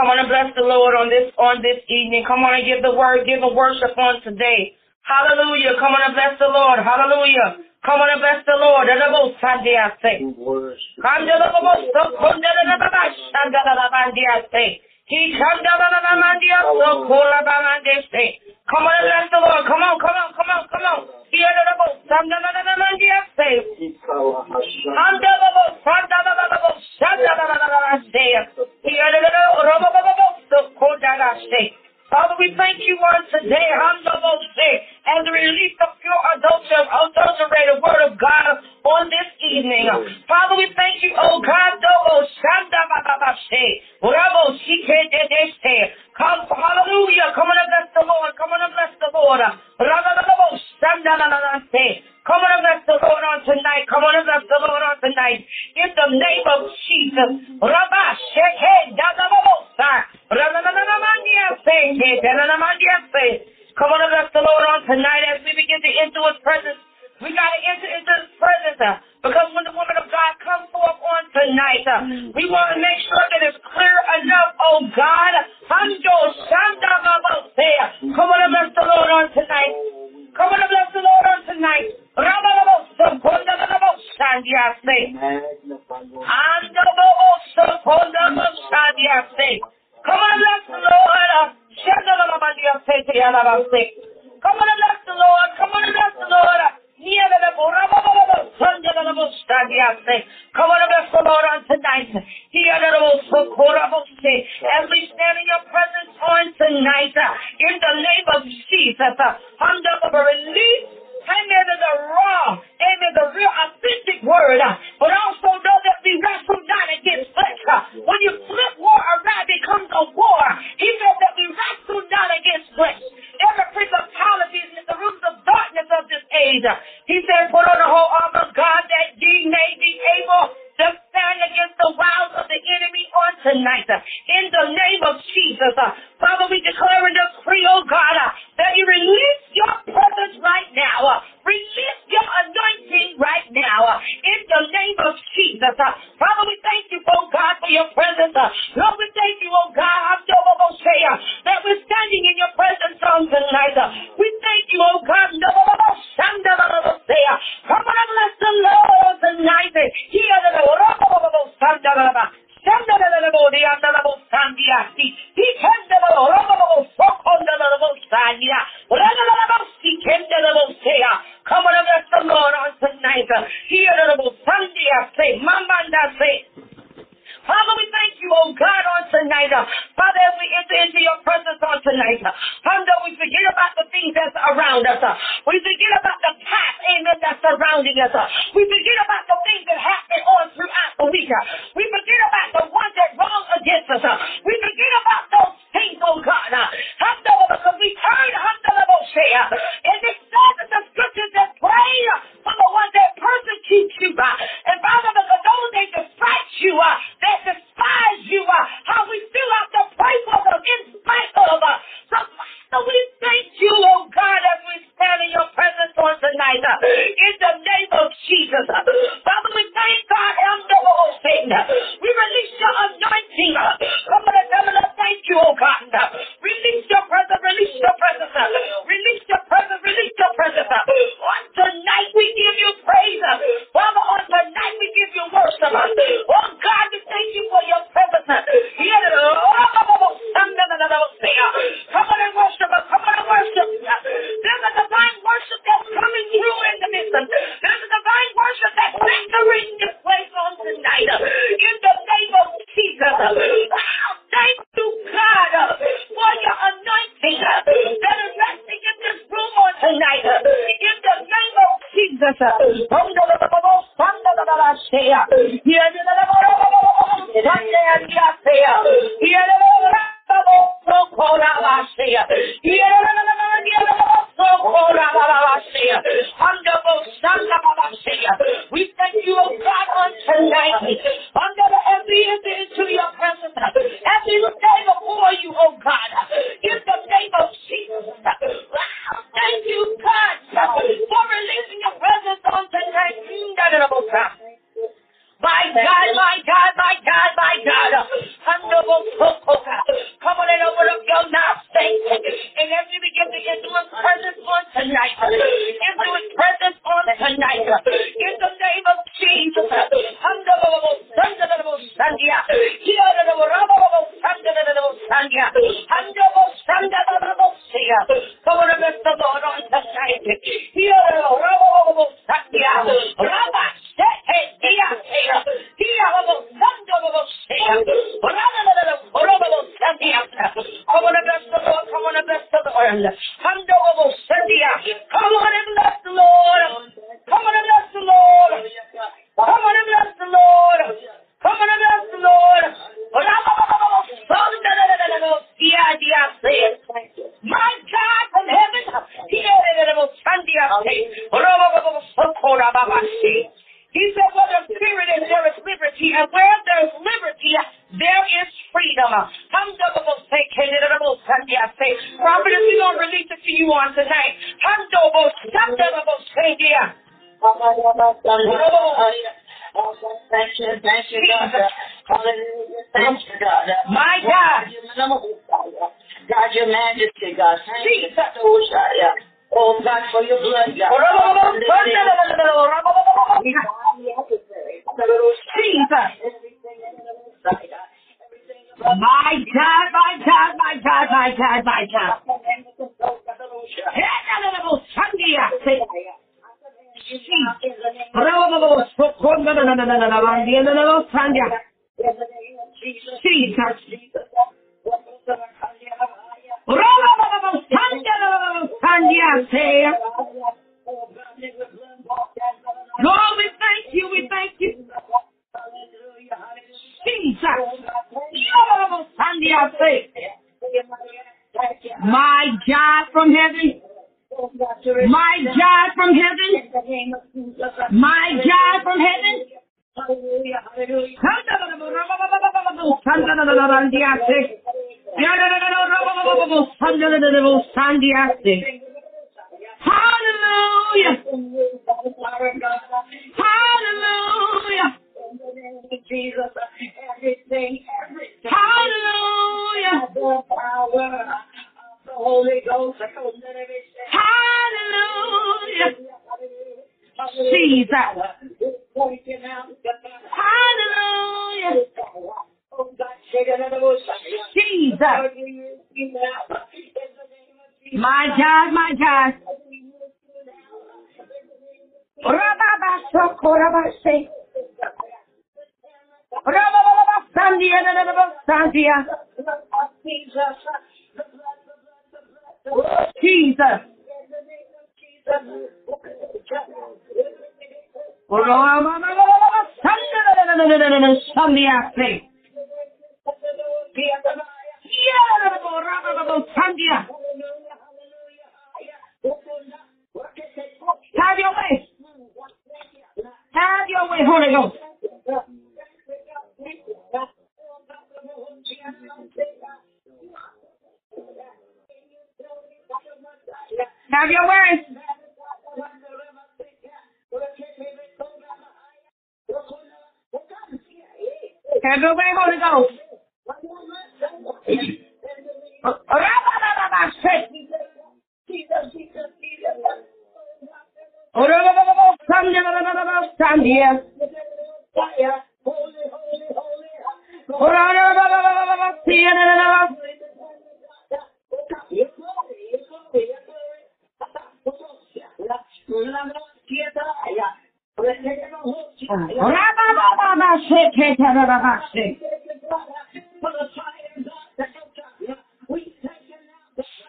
Come on and bless the Lord on this on this evening. Come on and give the word, give the worship on today. Hallelujah. Come on and bless the Lord. Hallelujah. Come on and bless the Lord. Sunday I say. He come down on the mandia, so cool about Monday say. Come on bless the Lord. Come on, come on, come on, come on. Here Father, we thank you on today, and the release of pure adulterated word of God on this evening. Father, we thank you, oh God, oh, Come, hallelujah. Come on and bless the Lord. Come on and bless the Lord. Come on and bless the Lord on tonight. Come on and bless the Lord on tonight. In the name of Jesus. Come on and bless the Lord on tonight as we begin to enter his presence. We got to enter into his presence uh, because when the woman of God comes forth on tonight, uh, we want to make sure that it's clear enough, oh God. Come on and bless the Lord on tonight. Come on and bless the Lord on tonight. Come on and bless the Lord. Come on and bless the Lord. Come on and bless the Lord. Come on the Lord on tonight. We stand in your presence on tonight, in the name of Jesus, under the release Amen. The raw, amen, the real authentic word. Uh, but also know that we wrestle not against flesh. Uh, when you flip war around, it becomes a war. He said that we wrestle not against flesh. Every principality in the rooms of darkness of this age. Uh, he said, put on the whole armor of God that ye may be able to stand against the wiles of the enemy on tonight. In the name of Jesus. Uh, Father, we declare and decree, oh God, uh, that you release your presence right now. Uh, release your anointing right now. In the name of Jesus. Father, we thank you, oh God, for your presence. Lord, we thank you, oh God, that we're standing in your presence on tonight. We thank you, oh God. Come on and bless the Lord tonight. Oh, Come on and bless the Lord on tonight. Here the Sunday I say, Mama say. Father, we thank you, oh God, on tonight. Uh, Father, as we enter into your presence on tonight, uh, Father, we forget about the things that's around us. Uh, we forget about the past, amen, that's surrounding us. We forget about the things that happen on throughout the week. We forget about the ones that wrong against us. We forget about those things, oh God. Because we turn, and it says in the scriptures that pray for the ones that persecute you. And Father, because those they despise you, that despise you, uh, how we still have to pray for them in spite of. Uh, So, we thank you, oh God, as we stand in your presence on tonight. In the name of Jesus. Father, we thank God, Satan. We release your anointing. Come on, devil, thank you, oh God. Release your presence, release your presence. Release your presence, release your presence. On tonight, we give you praise. Father, on tonight, we give you worship. Oh God, we thank you for your presence. Come on and worship us. Come on and worship. There's a divine worship that's coming through in the midst. There's a divine worship that's entering this place on tonight. In the name of Jesus. Thank you, God, for your anointing that is resting in this room on tonight. In the name of Jesus. Everywhere Holy Ghost. Yes.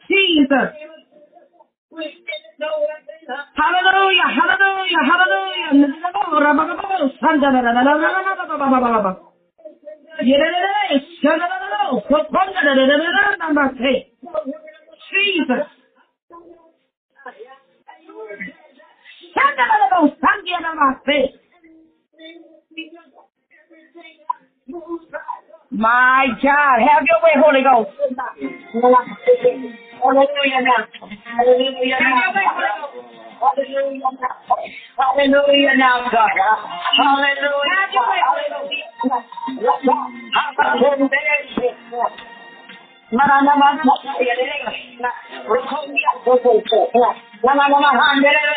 Jesus. Hallelujah, hallelujah, hallelujah. नमः नमः नमः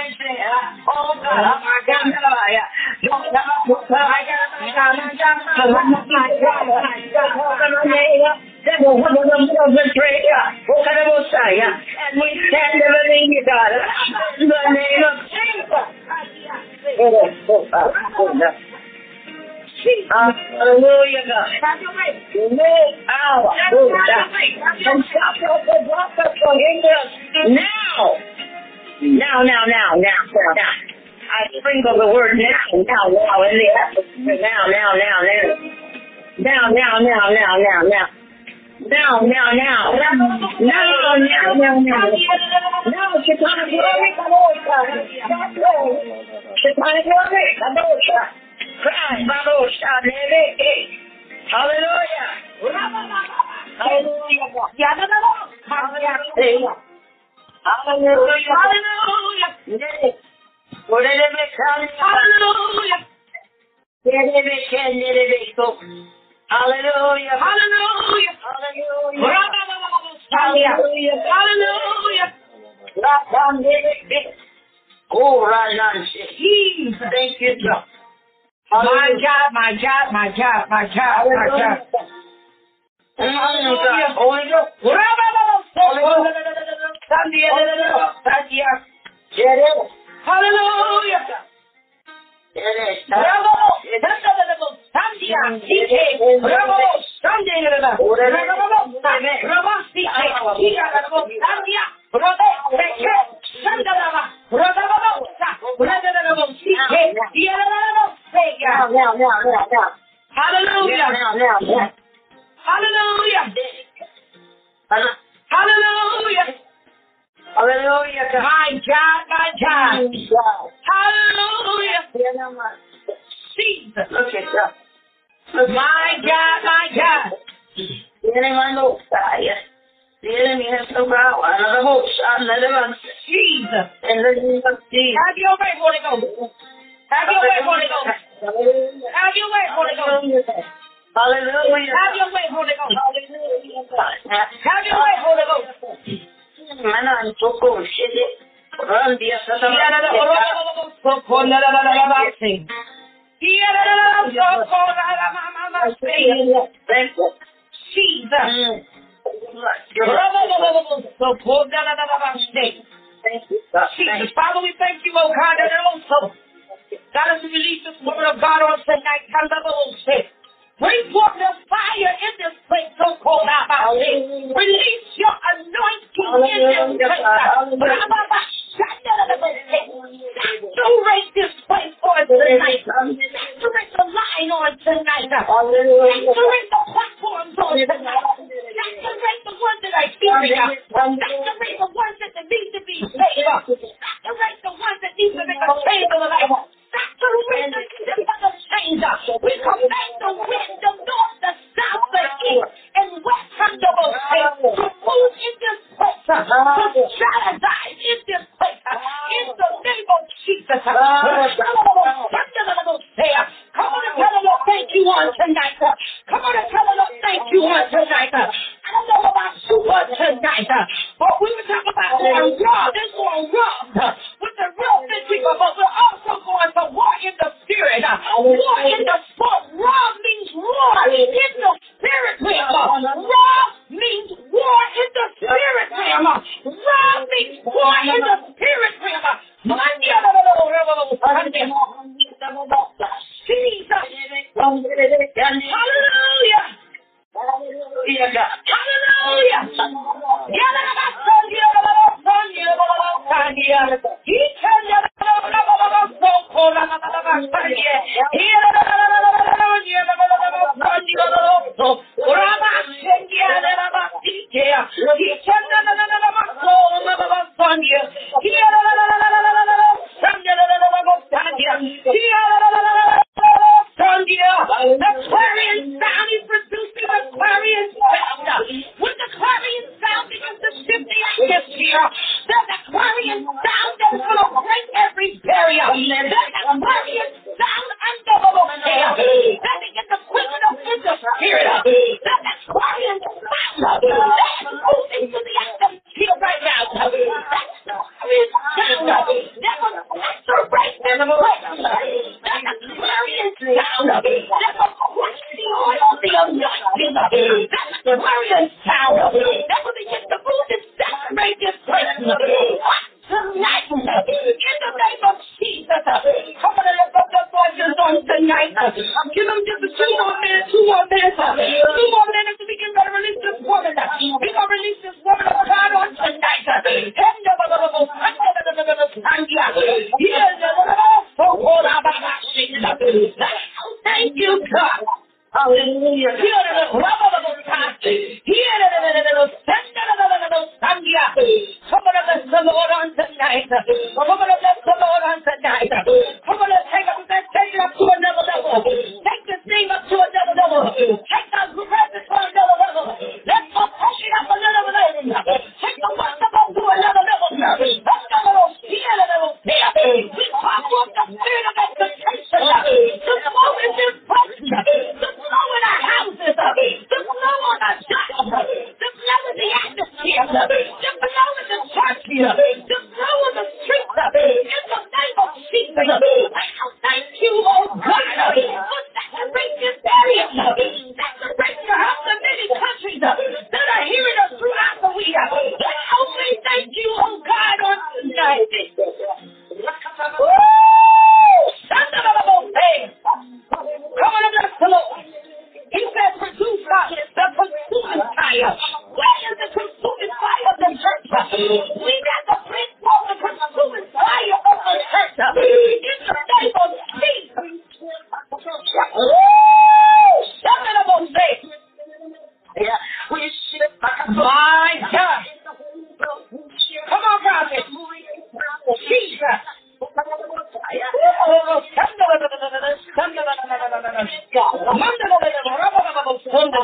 God on tonight,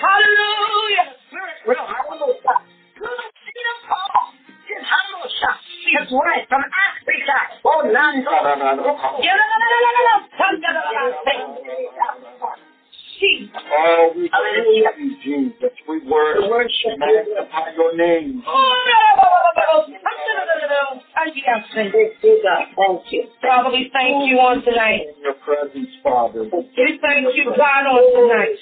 Hallelujah. That's right, from Africa. Oh, Nando. Jesus. Oh, we thank you, Jesus. We worship and magnify your name. Thank you. Father, we thank you on tonight. In your presence, Father. We thank you, God, on tonight.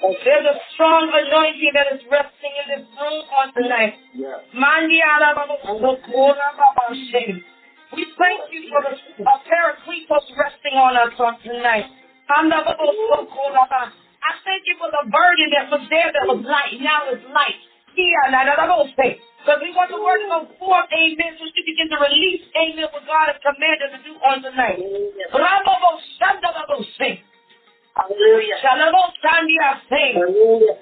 There's a strong anointing that is resting in this room on tonight. Yes. We thank you for the uh, Paracletos resting on us on tonight. I thank you for the burden that was there that was light. Now it's light. Because we want the word to go forth, amen, so you begin to release, amen, what God has commanded to do on tonight. Hallelujah. Hallelujah.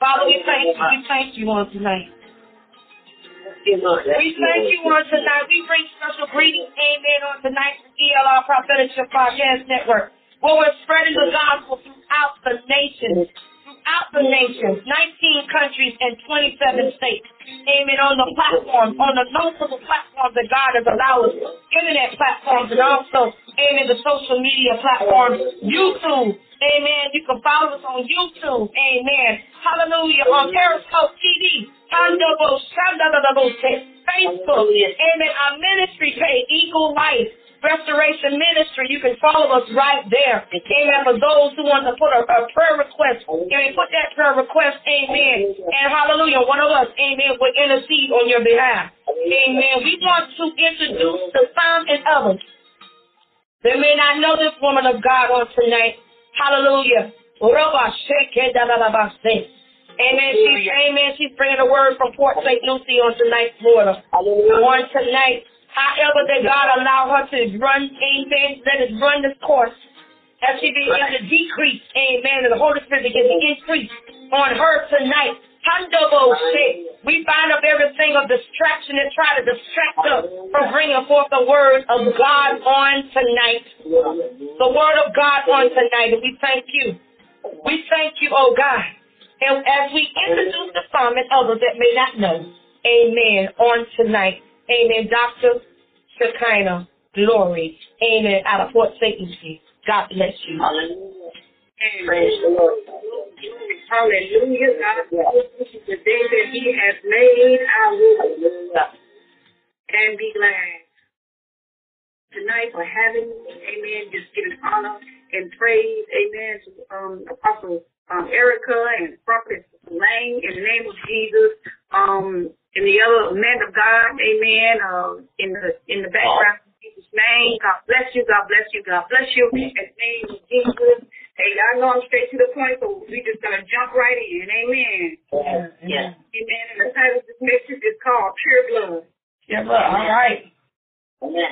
Father, we thank you. We thank you on tonight. We thank you on tonight. We bring special greetings, amen, on tonight from ELR Prophetic Podcast Network, where we're spreading the gospel throughout the nation. Throughout the nation, 19 countries and 27 states. Amen. On the platform, on the multiple platforms that God has allowed us, internet platforms, and also, amen, the social media platforms, YouTube. Amen. You can follow us on YouTube. Amen. Hallelujah. On Periscope TV. Facebook. Amen. Our ministry page, Eagle Life. Restoration Ministry. You can follow us right there. Amen. For those who want to put a, a prayer request, amen, put that prayer request, amen. And hallelujah, one of us, amen, will intercede on your behalf. Amen. We want to introduce to some and others. They may not know this woman of God on tonight. Hallelujah. Amen. She's, amen. She's bringing a word from Port St. Lucie on tonight, Florida. On tonight. However, that God allow her to run, amen, let it run this course. As she begins to decrease, amen, and the Holy Spirit begins to increase on her tonight. Handobo shit. We bind up everything of distraction that try to distract us from bringing forth the word of God on tonight. The word of God on tonight. And we thank you. We thank you, oh God. And as we introduce the psalm and others that may not know, amen, on tonight. Amen. Dr. Shekinah, glory. Amen. Out of Port St. Lucie. God bless you. Hallelujah. Amen. Praise the Lord. Hallelujah. God, is the day that He has made. I will and be glad. Tonight for having me, amen, just giving honor and praise, amen, to um, Apostle um, Erica and Prophet Lang in the name of Jesus. Um, and the other man of God, amen, uh, in the in the background, in Jesus' name. God bless you, God bless you, God bless you. In the name of Jesus. Hey, I know I'm straight to the point, so we just gonna jump right in. Amen. Yes. Amen. And the title of this message is called Pure Blood. Yeah, well, all right. Amen.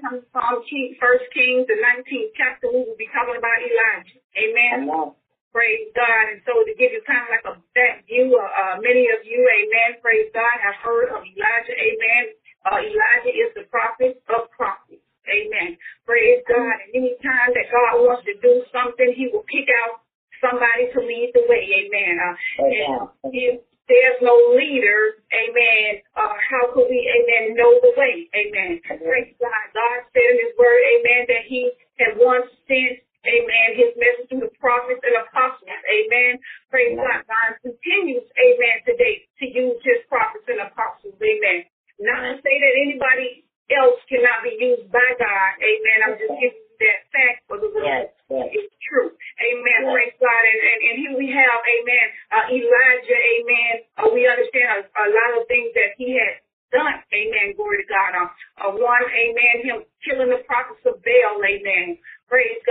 From Psalm King, First Kings, the 19th chapter, we will be talking about Elijah. Amen. Amen. Praise God. And so to give you kind of like a that view, uh, uh, many of you, amen, praise God, have heard of Elijah, amen. Uh, Elijah is the prophet of prophets. Amen. Praise God. And any time that God wants to do something, he will pick out somebody to lead the way. Amen. Uh, amen. And if there's no leader, amen, uh, how could we, amen, know the way? Amen. amen. Praise God. God said in his word, amen, that he had once sent Amen. His message through the prophets and apostles. Amen. Praise God. God continues, amen, today to use his prophets and apostles. Amen. Not to say that anybody else cannot be used by God. Amen. I'm just giving you that fact for the world. Yes, yes. It's true. Amen. Yes. Praise God. And, and, and here we have, amen, uh, Elijah. Amen. Uh, we understand a, a lot of things that he had done. Amen. Glory to God. Uh, uh, one, amen, him killing the prophets of Baal. Amen.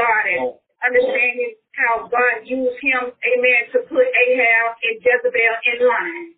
God and oh. understanding how God used him, amen, to put Ahab and Jezebel in line.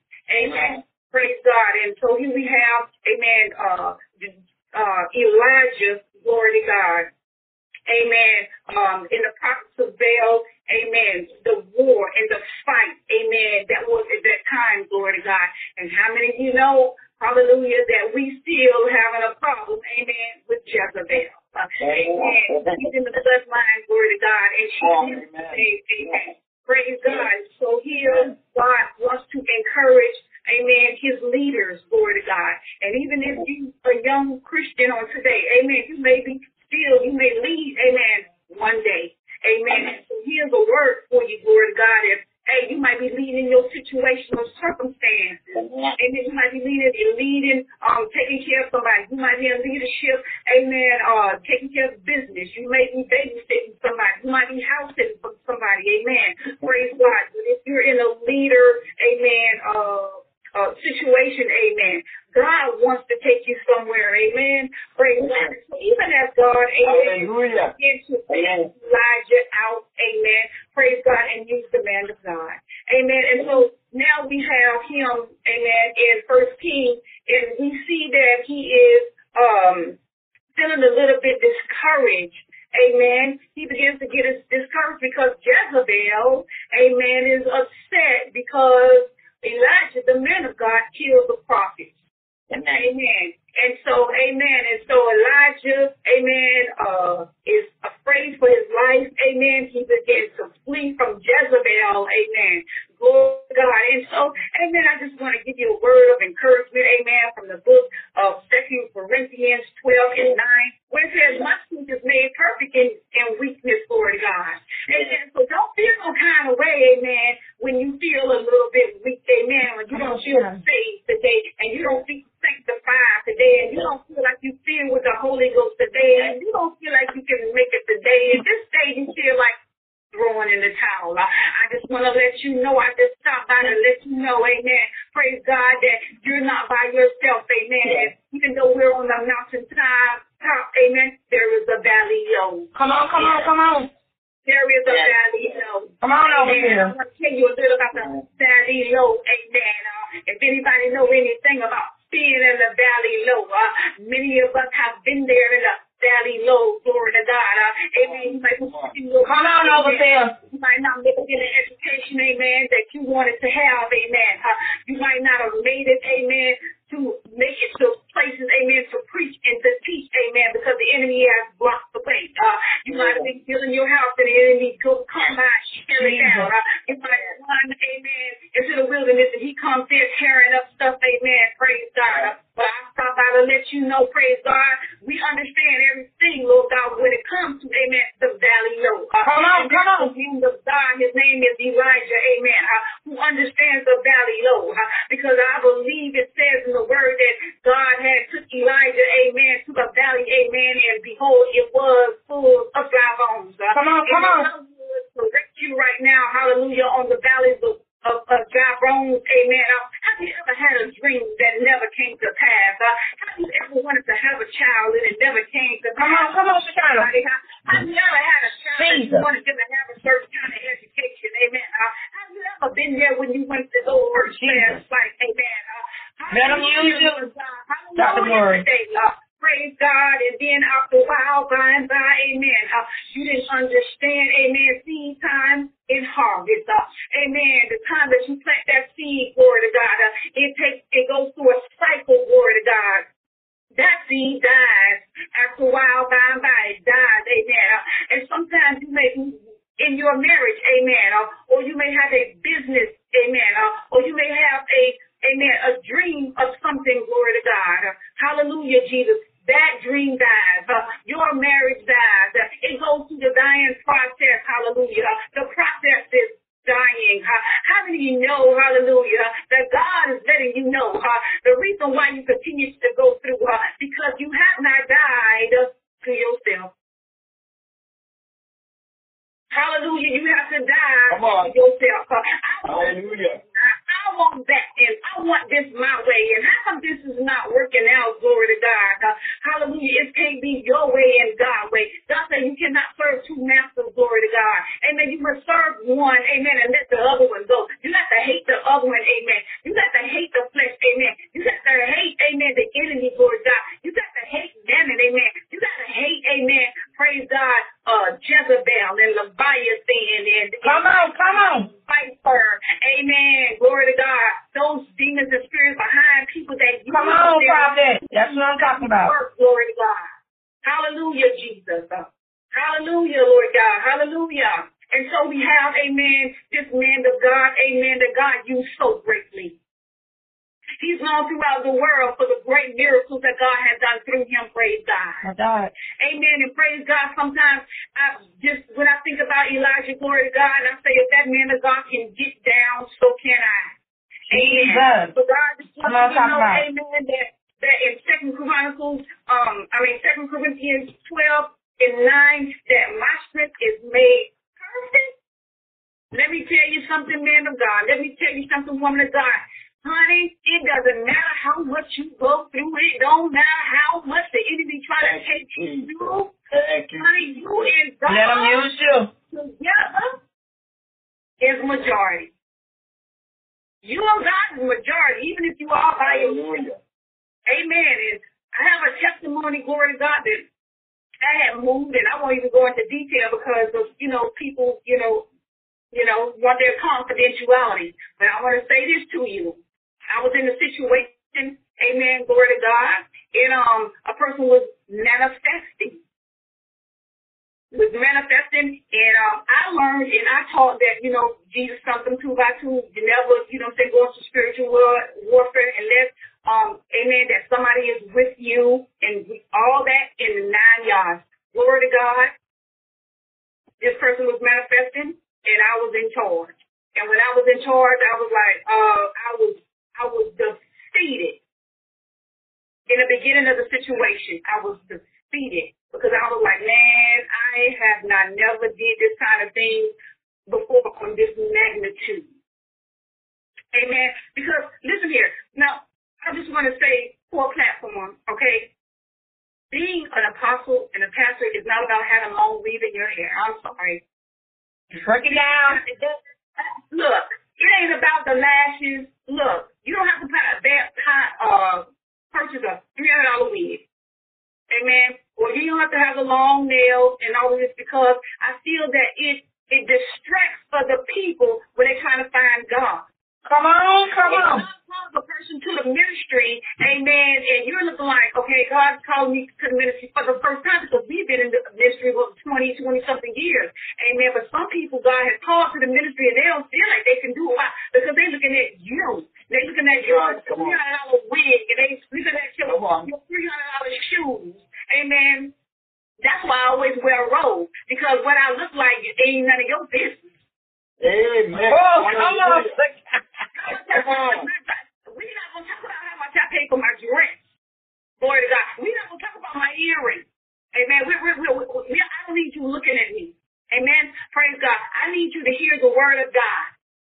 Amen. We, we, we, we, I don't need you looking at me. Amen. Praise God. I need you to hear the word of God.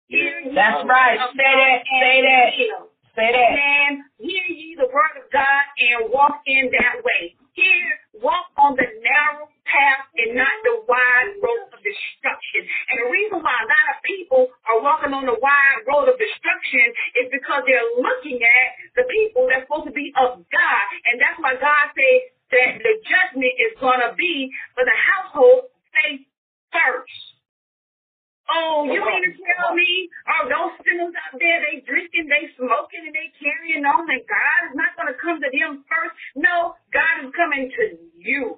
Hear That's right. Say that. Say that. Say that. Amen. Hear ye the word of God and walk in that way. Hear, walk on the narrow path and not the wide road of destruction. And the reason why a lot of people are walking on the wide road of destruction is because they're looking at the people that's supposed to be of God. And that's why God says, that the judgment is going to be for the household faith first. Oh, you mean to tell me, are those sinners out there, they drinking, they smoking, and they carrying on, and God is not going to come to them first? No, God is coming to you.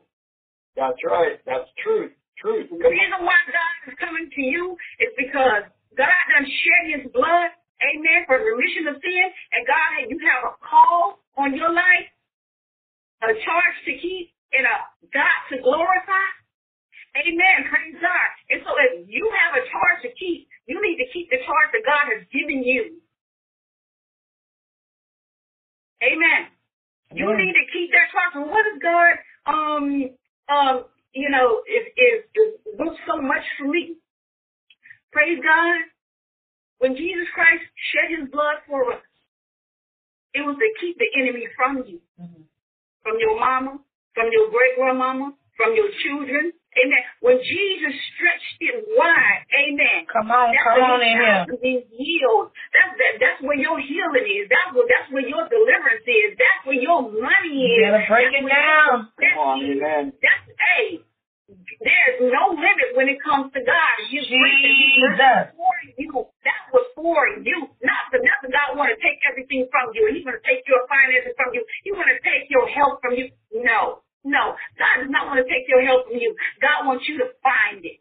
That's right. That's truth. Truth. The reason why God is coming to you is because God done shed his blood, amen, for remission of sin, and God, you have a call on your life a charge to keep, and a God to glorify. Amen. Praise God. And so if you have a charge to keep, you need to keep the charge that God has given you. Amen. You need to keep that charge. And what is God, um, um, you know, is, is, is worth so much for me? Praise God. When Jesus Christ shed his blood for us, it was to keep the enemy from you. Mm-hmm. From your mama, from your great grandmama, from your children. Amen. When Jesus stretched it wide, amen. Come on, That's come on you in have here. to healed. That's that, that's where your healing is. That's where that's where your deliverance is. That's where your money You is. gotta break That's it down. your success Come on, is. amen. That's hey. There's no limit when it comes to God. His grace and His mercy Jesus. for you. That was for you. Not for nothing. God want to take everything from you. He's going to take your finances from you. He want to take your health from you. No. No. God does not want to take your health from you. God wants you to find it.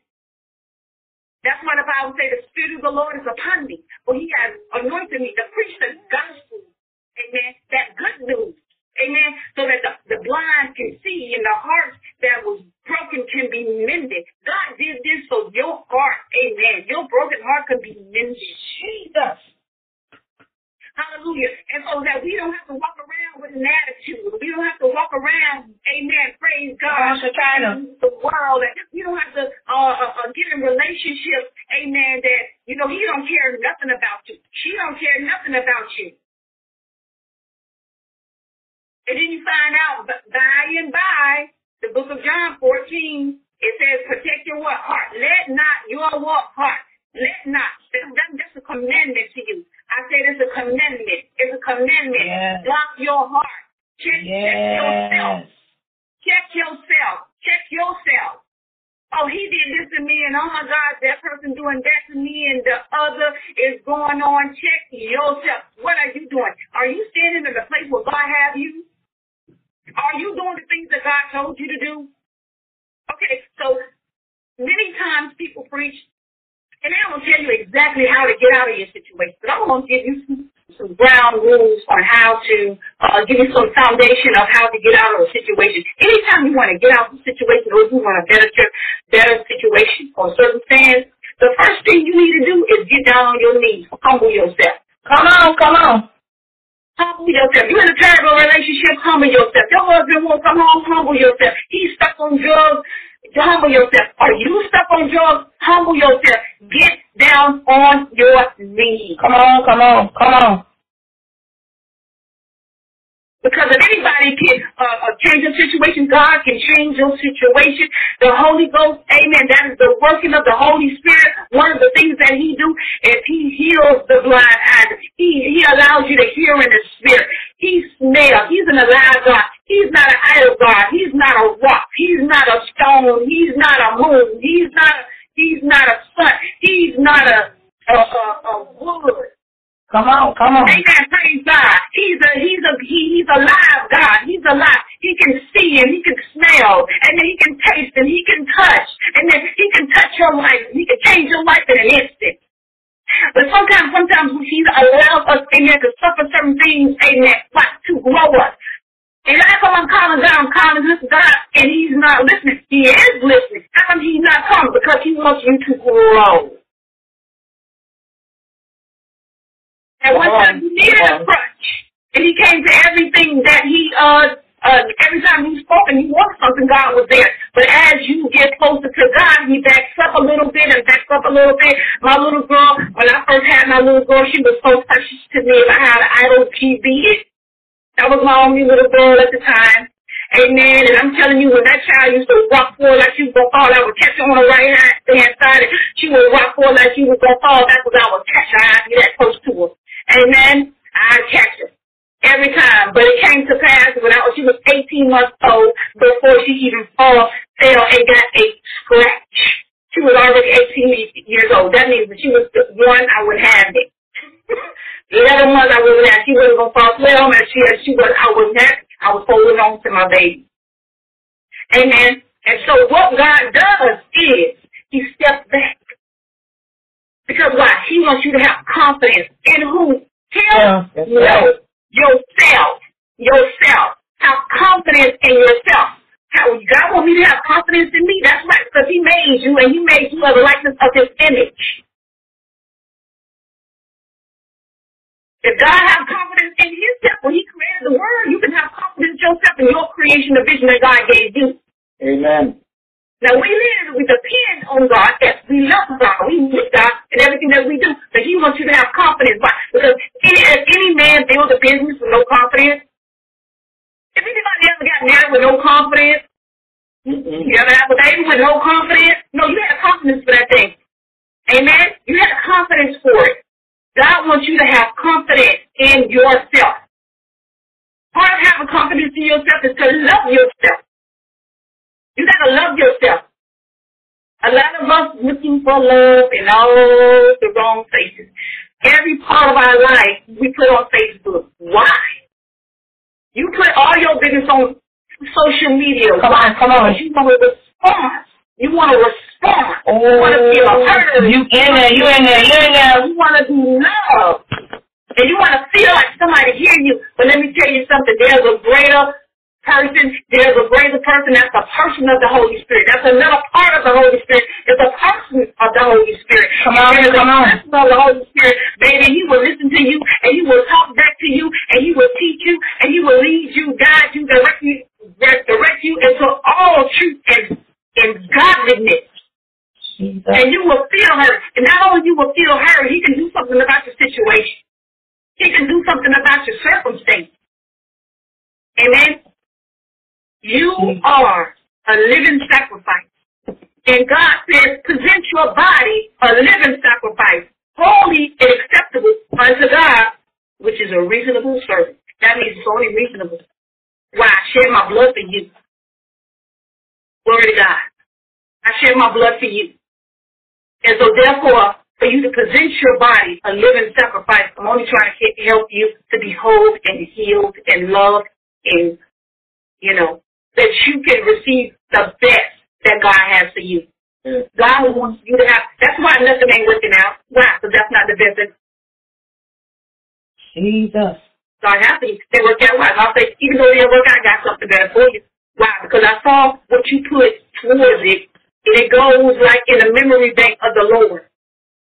That's why the Bible says the Spirit of the Lord is upon me. For he has anointed me to preach the gospel. Amen. That good news. Amen. So that the, the blind can see and the heart that was broken can be mended. God did this so your heart, amen, your broken heart can be mended. Jesus. Hallelujah. And so that we don't have to walk around with an attitude. We don't have to walk around, amen, praise God, Shekinah. the world. And we don't have to uh, uh, uh, get in relationships, amen, that, you know, he don't care nothing about you. She don't care nothing about you. And then you find out by and by, the book of John 14, it says, protect your what? Heart. Let not your what? Heart. Let not. That, that, that's a commandment to you. I said it's a commandment. It's a commandment. Yes. Block your heart. Check, check yourself. Check yourself. Check yourself. Oh, he did this to me, and oh my God, that person doing that to me, and the other is going on. Check yourself. What are you doing? Are you standing in the place where God have you? Are you doing the things that God told you to do? Okay, so many times people preach, and they don't tell you exactly how to get out of your situation, but I'm going to give you some, some ground rules on how to uh, give you some foundation of how to get out of a situation. Anytime you want to get out of a situation or you want a better, better situation or circumstance, the first thing you need to do is get down on your knees, humble yourself. Come on, come on. Humble yourself. You're in a terrible relationship, humble yourself. Your husband won't come home, humble yourself. He's stuck on drugs, humble yourself. Are you stuck on drugs? Humble yourself. Get down on your knees. Come on, come on, come on. Because if anybody can uh, uh, change your situation, God can change your situation. The Holy Ghost, amen, that is the working of the Holy Spirit. One of the things that he do is he heals the blind eyes. He, he allows you to hear in the spirit. He smells. He's an alive God. He's not an idol God. He's not a rock. He's not a stone. He's not a moon. He's not a, he's not a sun. He's not a. Come on, come on. Amen. Praise God. He's a he's a he, he's a live God. He's alive. He can see and he can smell and then he can taste and he can touch and then he can touch your life. and He can change your life in an instant. But sometimes, sometimes he allows us, amen, to suffer certain things, amen, like to grow us. And I come, I'm calling God, I'm calling this God, and he's not listening. He is listening. How come he's not coming? Because he wants you to grow. And one time he needed a crutch. And he came to everything that he, uh, uh, every time he spoke and he wanted something, God was there. But as you get closer to God, he backs up a little bit and backs up a little bit. My little girl, when I first had my little girl, she was so precious to me. If I had an idol, she'd be it. That was my only little girl at the time. Amen. And I'm telling you, when that child used to walk forward like she was going to fall, I would catch her on the right hand side. And she would walk forward like she was going to fall. That's what I would catch her. I'd be that close to her. Amen. I'd catch her. Every time. But it came to pass when I she was 18 months old before she even fall, fell and got a scratch. She was already 18 years old. That means when she was one, I would have it. the other month I wasn't have. She wasn't going to fall well, and she, she was, I was not, I was holding on to my baby. Amen. And so what God does is he steps back. Because why? He wants you to have confidence in who? Him? Yeah. No. Yourself. Yourself. Have confidence in yourself. How God want me to have confidence in me. That's right, because He made you and He made you as a likeness of His image. If God have confidence in Himself when He created the world, you can have confidence yourself in your creation, the vision that God gave you. Amen. Now we live, we depend on God. Yes, we love God. We need God in everything that we do. But He wants you to have confidence. Why? Because any, if any man builds a business with no confidence, if anybody ever got married with no confidence, Mm-mm. you ever have a baby with no confidence? No, you have confidence for that thing. Amen? You have confidence for it. God wants you to have confidence in yourself. Part of having confidence in yourself is to love yourself. You gotta love yourself. A lot of us looking for love in all the wrong places. Every part of our life we put on Facebook. Why? You put all your business on social media. Come on, come on. You want to respond. You want to respond. Oh, you want to feel heard. you in there, you in there, you in there. You want to be loved. And you want to feel like somebody hear you. But let me tell you something. There's a greater person. There's a greater person. That's a person of the Holy Spirit. That's another part of the Holy Spirit. It's a person of the Holy Spirit. Come on, There's come a on. person of the Holy Spirit. Baby, he will listen to you and he will talk back to you and he will teach you and he will lead you, guide you, direct you, direct you into all truth and, and godliness. Jesus. And you will feel hurt. And not only you will feel her, he can do something about your situation. He can do something about your circumstance. Amen. You are a living sacrifice. And God says, present your body a living sacrifice, holy and acceptable unto God, which is a reasonable service. That means it's only reasonable. Why? I shed my blood for you. Glory to God. I shed my blood for you. And so therefore, for you to present your body a living sacrifice, I'm only trying to help you to be whole and healed and loved and, you know, that you can receive the best that God has for you. God wants you to have, that's why nothing ain't working out. Why? Because that's not the best. that- Jesus. So I have to, they work out right. I'll say, even though they didn't work out, I got something better for you. Why? Because I saw what you put towards it, and it goes like in the memory bank of the Lord.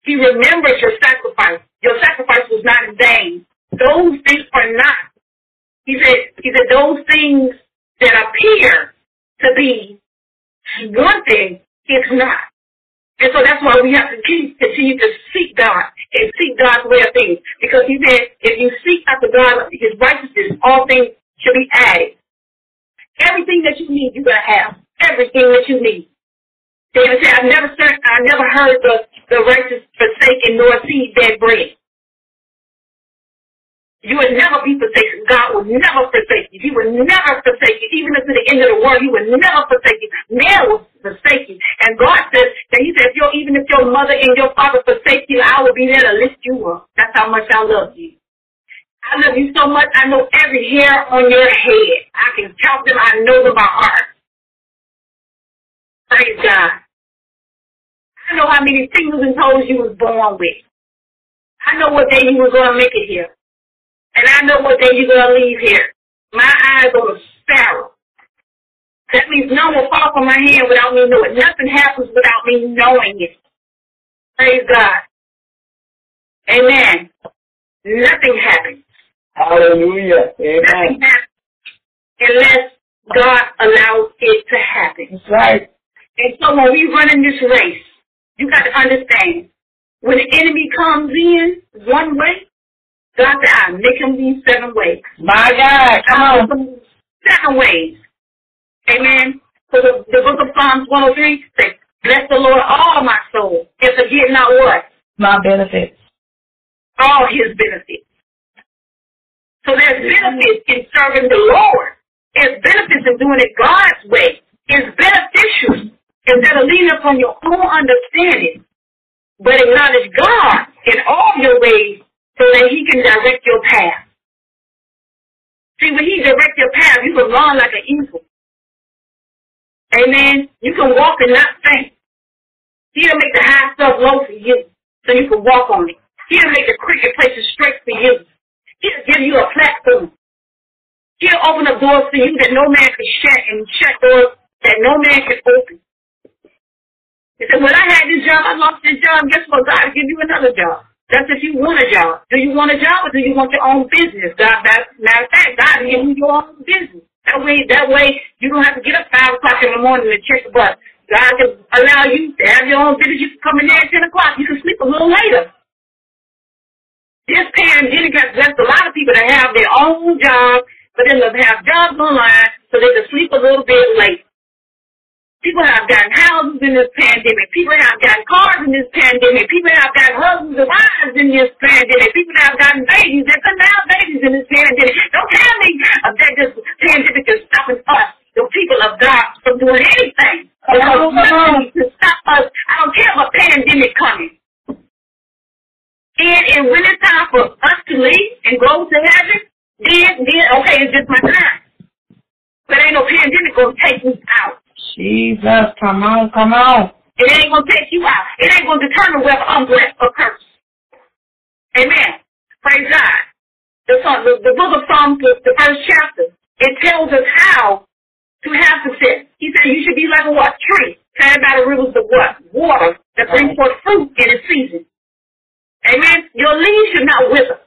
He remembers your sacrifice. Your sacrifice was not in vain. Those things are not. He said, he said, those things that appear to be one thing, it's not. And so that's why we have to keep, continue to seek God and seek God's way of things. Because he said, if you seek after God, his righteousness, all things should be added. Everything that you need, you're going to have. Everything that you need. David said, I've never I never heard the, the righteous forsaken nor seed bed bread. You would never be forsaken. God will never forsake you. He will never forsake you. Even to the end of the world, He will never forsake you. Man will forsake you. And God says that He said, if your, even if your mother and your father forsake you, I will be there to lift you up. That's how much I love you. I love you so much. I know every hair on your head. I can count them. I know them by heart. Praise God. I know how many fingers and toes you was born with. I know what day you were going to make it here. And I know what day you're going to leave here. My eyes on a sparrow. That means no one will fall from my hand without me knowing. Nothing happens without me knowing it. Praise God. Amen. Nothing happens. Hallelujah. Amen. Nothing happens unless God allows it to happen. That's right. And so when we run in this race, you got to understand, when the enemy comes in one way, God said, I make him leave seven ways. My God. Come on. make him leave Seven ways. Amen. So the, the book of Psalms 103 says, Bless the Lord all my soul, and forget not what? My benefits. All his benefits. So there's benefits in serving the Lord. There's benefits in doing it God's way. It's beneficial instead of leaning upon your own understanding, but acknowledge God in all your ways so that he can direct your path. See, when he directs your path, you can run like an eagle. Amen. You can walk and not faint. He'll make the high stuff low for you so you can walk on it. He'll make the crooked places straight for you. He'll give you a platform. He'll open up doors for you that no man can shut and shut doors that no man can open. He said, when I had this job, I lost this job. Guess what? God will give you another job. That's if you want a job. Do you want a job or do you want your own business? God, matter matter of fact, God give you your own business. That way, that way, you don't have to get up five o'clock in the morning and check the bus. God can allow you to have your own business. You can come in there at ten o'clock. You can sleep a little later. This pandemic has left a lot of people to have their own job, but then they'll have jobs online so they can sleep a little bit late. People have gotten houses in this pandemic. People have gotten cars in this pandemic. People have gotten husbands and wives in this pandemic. People have gotten babies. They couldn't have babies in this pandemic. Don't tell me that this pandemic is stopping us, the people of God, from doing anything. Because oh, nothing to stop us. I don't care what pandemic coming. And, and when it's time for us to leave and go to heaven, then, then, okay, it's just my time. But ain't no pandemic gonna take me out. Jesus, come on, come on. It ain't gonna take you out. It ain't gonna determine whether I'm blessed or cursed. Amen. Praise God. The, song, the, the book of Psalms, the, the first chapter, it tells us how to have success. He said you should be like a what? Tree planted by the rivers of what? Water that brings forth fruit in its season. Amen. Your leaves should not wither.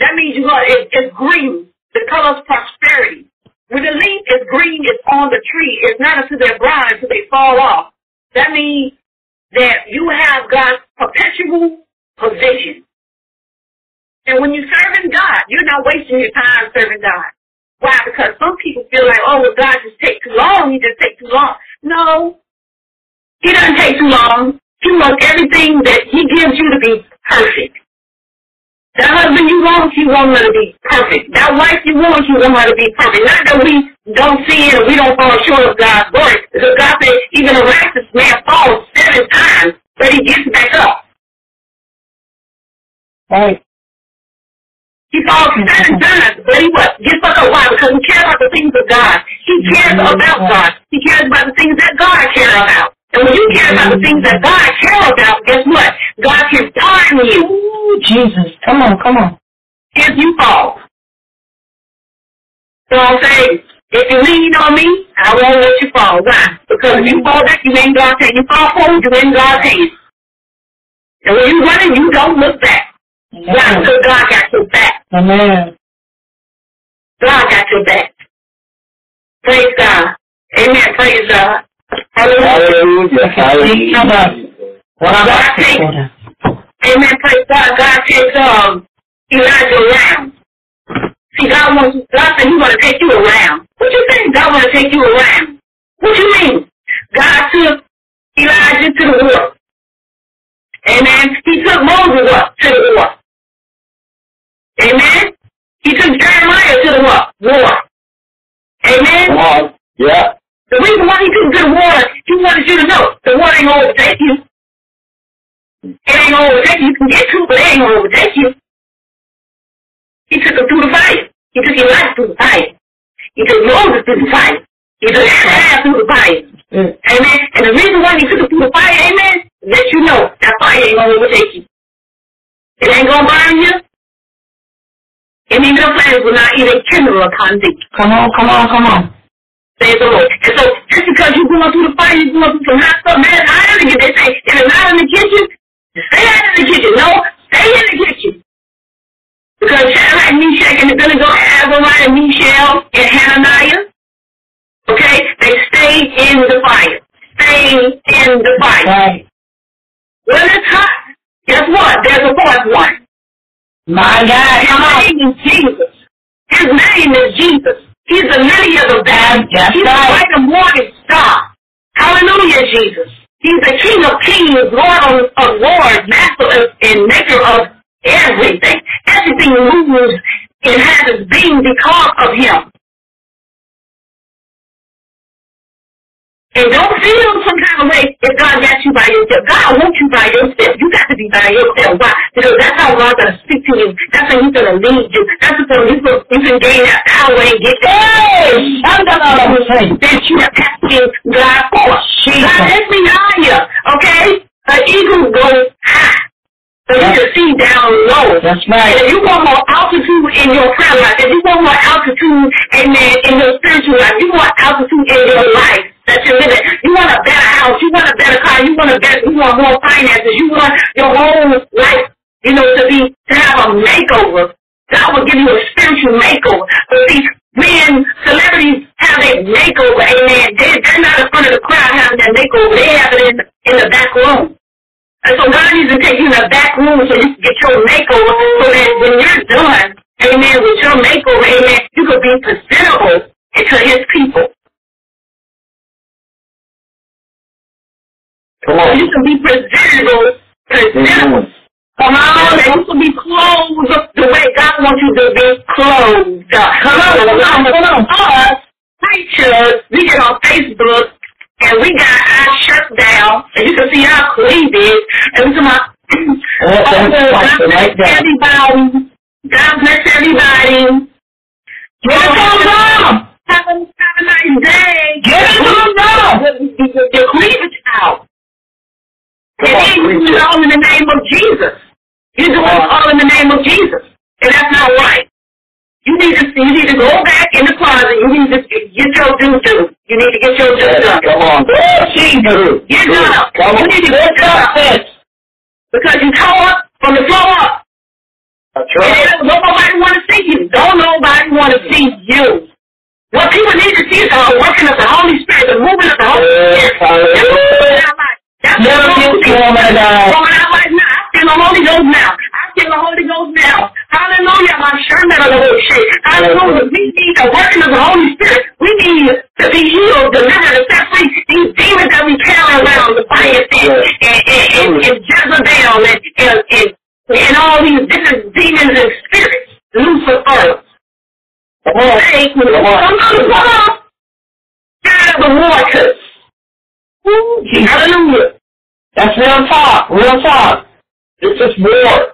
That means you got it, it's green. The color of prosperity. When the leaf is green, it's on the tree. It's not until they're brown until they fall off. That means that you have God's perpetual provision. And when you're serving God, you're not wasting your time serving God. Why? Because some people feel like, oh, well, God just takes too long. He just takes too long. No. He doesn't take too long. He wants everything that He gives you to be perfect. That husband you want, you want her to be perfect. That wife you want, you want her to be perfect. Not that we don't sin and we don't fall short of God's glory. Because God said even a righteous man falls seven times, but he gets back up. Right. He falls seven times, but he what? Gets back up. Why? Because he cares about the things of God. He cares about God. He cares about the things that God cares about. And when you care about the things that God cares about, guess what? God can pardon you. Ooh, Jesus. Come on, come on. if you fall. So I'm saying, if you lean on me, I won't let you fall. Why? Because if you fall back, you ain't God's hand. You fall forward, you in God's hand. And when you running, you don't look back. Why? Because God got your back. Amen. God got your back. Praise God. Amen. Praise God. Hallelujah. Hallelujah. Hallelujah. What God takes, amen. Praise God. God takes um, Elijah around. See, God wants, God said He's going to take you around. What you think? God want to take you around. What you mean? God took Elijah to the war. Amen. He took Moses up to the war. Amen. He took Jeremiah to the war. War. Amen. Yeah. The reason why he took you to the water, he wanted you to know the water ain't gonna overtake you. It ain't gonna overtake you. You can get to it, but it ain't gonna overtake you. He took him through the fire. He took Elijah through the fire. He took Moses through the fire. He took Ahab through the fire. Mm. Amen. And the reason why he took him through the fire, amen, let you know that fire ain't gonna overtake you. It ain't gonna burn you. And even the flames will not even kindle upon thee. Come on, come on, come on. Praise the Lord. And so just because you're going through the fire, you're going through some hot stuff, man, it's hot in the kitchen. They say, if it's hot in the kitchen, stay out in the kitchen. No, stay in the kitchen. Because Shadrach, Meshach, and Abednego, Azariah, and Mishael, and Hananiah, okay, they stayed in the fire. Stayed in the fire. Right. When it's hot, guess what? There's a fourth one. My God, His name is Jesus. His name is Jesus. He's the lily of the valley. That's He's right. the bright and morning star. Hallelujah, Jesus. He's the King of kings, Lord of, of lords, Master of, and Maker of everything. Everything moves and has its being because of Him. And don't feel some kind of way if God got you by yourself. God wants you by yourself. You got to be by yourself. Why? Because that's how God's going to speak to you. That's how He's going to lead you. That's how you can, you can gain that power and get that. Hey, Shandala, That you are asking God for. God, let me higher. Okay? An eagle goes high. So you can see down low. That's And right. if you want more altitude in your prayer life, if you want more altitude, amen, in your spiritual life, you want altitude in your life that you're living. You want a better house, you want a better car, you want a better, you want more finances, you want your whole life, you know, to be, to have a makeover. God will give you a spiritual makeover. But see, when celebrities have a makeover, amen. They, they're not in front of the crowd having that makeover. They have it in in the back room. And so God needs to take you in the back room so you can get your makeover so that when you're done, amen, with your makeover, amen, you can be presentable to his people. Come on. You can be presentable, presentable. Come on, and you can be clothed the way God wants you to be clothed. Come on, come on, come on. Us, preachers, we get on Facebook and we got our shirt down, and you can see our cleavage, and we come out. Oh, oh right everybody. God bless everybody. Give it to now. Have a, have a nice day. Give it to. Your your cleavage out. Come And on, then you it it. all in the name of Jesus. You do it all in the name of Jesus. And that's not right. You need to you need to go back in the closet. You need to get your due due. You need to get your due done. Come on. Jesus. Get done. Come You on. need to get done. Because you tore up from the floor up. That's And right. don't nobody want to see you. Don't nobody want to see you. What people need to see is the working of the Holy Spirit, the movement of the Holy Spirit. That's That's Never what's get going on. woman down. Going out right now. I feel the Holy Ghost now. I feel the Holy Ghost now. Hallelujah. My Sherman of the shit. Hallelujah. We need the working of the Holy Spirit. We need to be healed, delivered, and set free. These demons that we carry around, the fire and, and, and, and, and Jezebel and, and, and, and all these different demons and spirits. Lucifer. Come on. Hey, Come on. come on, come on. God of the waters. Hallelujah. That's real talk. Real talk. This is war.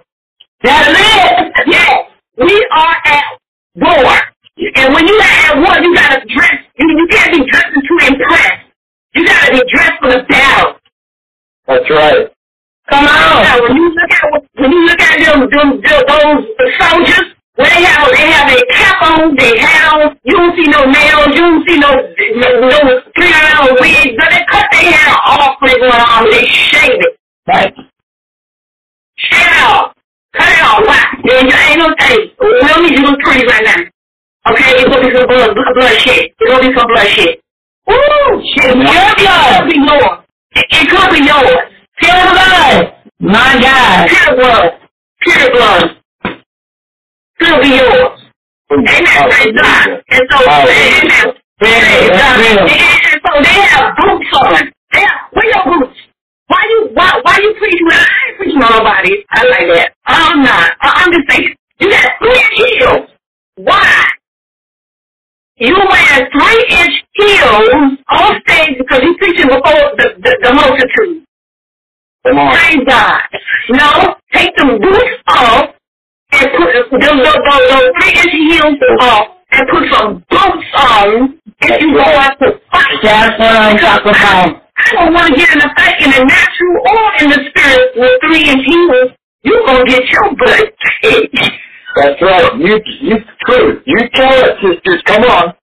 That's it. Yes. We are at war. And when you are at war, you gotta dress. You, you can't be dressing to impress. You gotta be dressed for the battle. That's right. Come on. Now, when you look at when you look at them, them, them those soldiers, when they have they have a cap on, they hat on. You don't see no nails. You don't see no no, no three round wigs. But they cut their hair off when they go on. They shave it. Right. Shave it off. Cut it off. Why? There ain't ain't no thing. We don't need you to pretty right now. Okay, it's gonna be some blood, blood shit. It's gonna be some blood shit. Ooh, shit. Your It could be yours. It, it could be yours. Pure blood. My God. Pure blood. Pure blood. It'll be yours. Amen. Praise God. And so. Praise God. And, and, and so they have boots on. They have, where your boots? Why you, why, why you preaching? Well, I ain't preaching on nobody. I like that. I'm not. I- I'm just saying. You got three inch heels. Why? You wear three inch heels on stage because you preaching before the, the, the multitude. Come on. Praise God. No, take them boots off and put those, those three inch heels off and put some boots on if you go out to fight. That's what I'm talking about. I don't want to get in a fight in the natural or in the spirit with three inch heels. You're going to get your butt kicked. That's right. You, you, true. You tell it, sisters. Come on.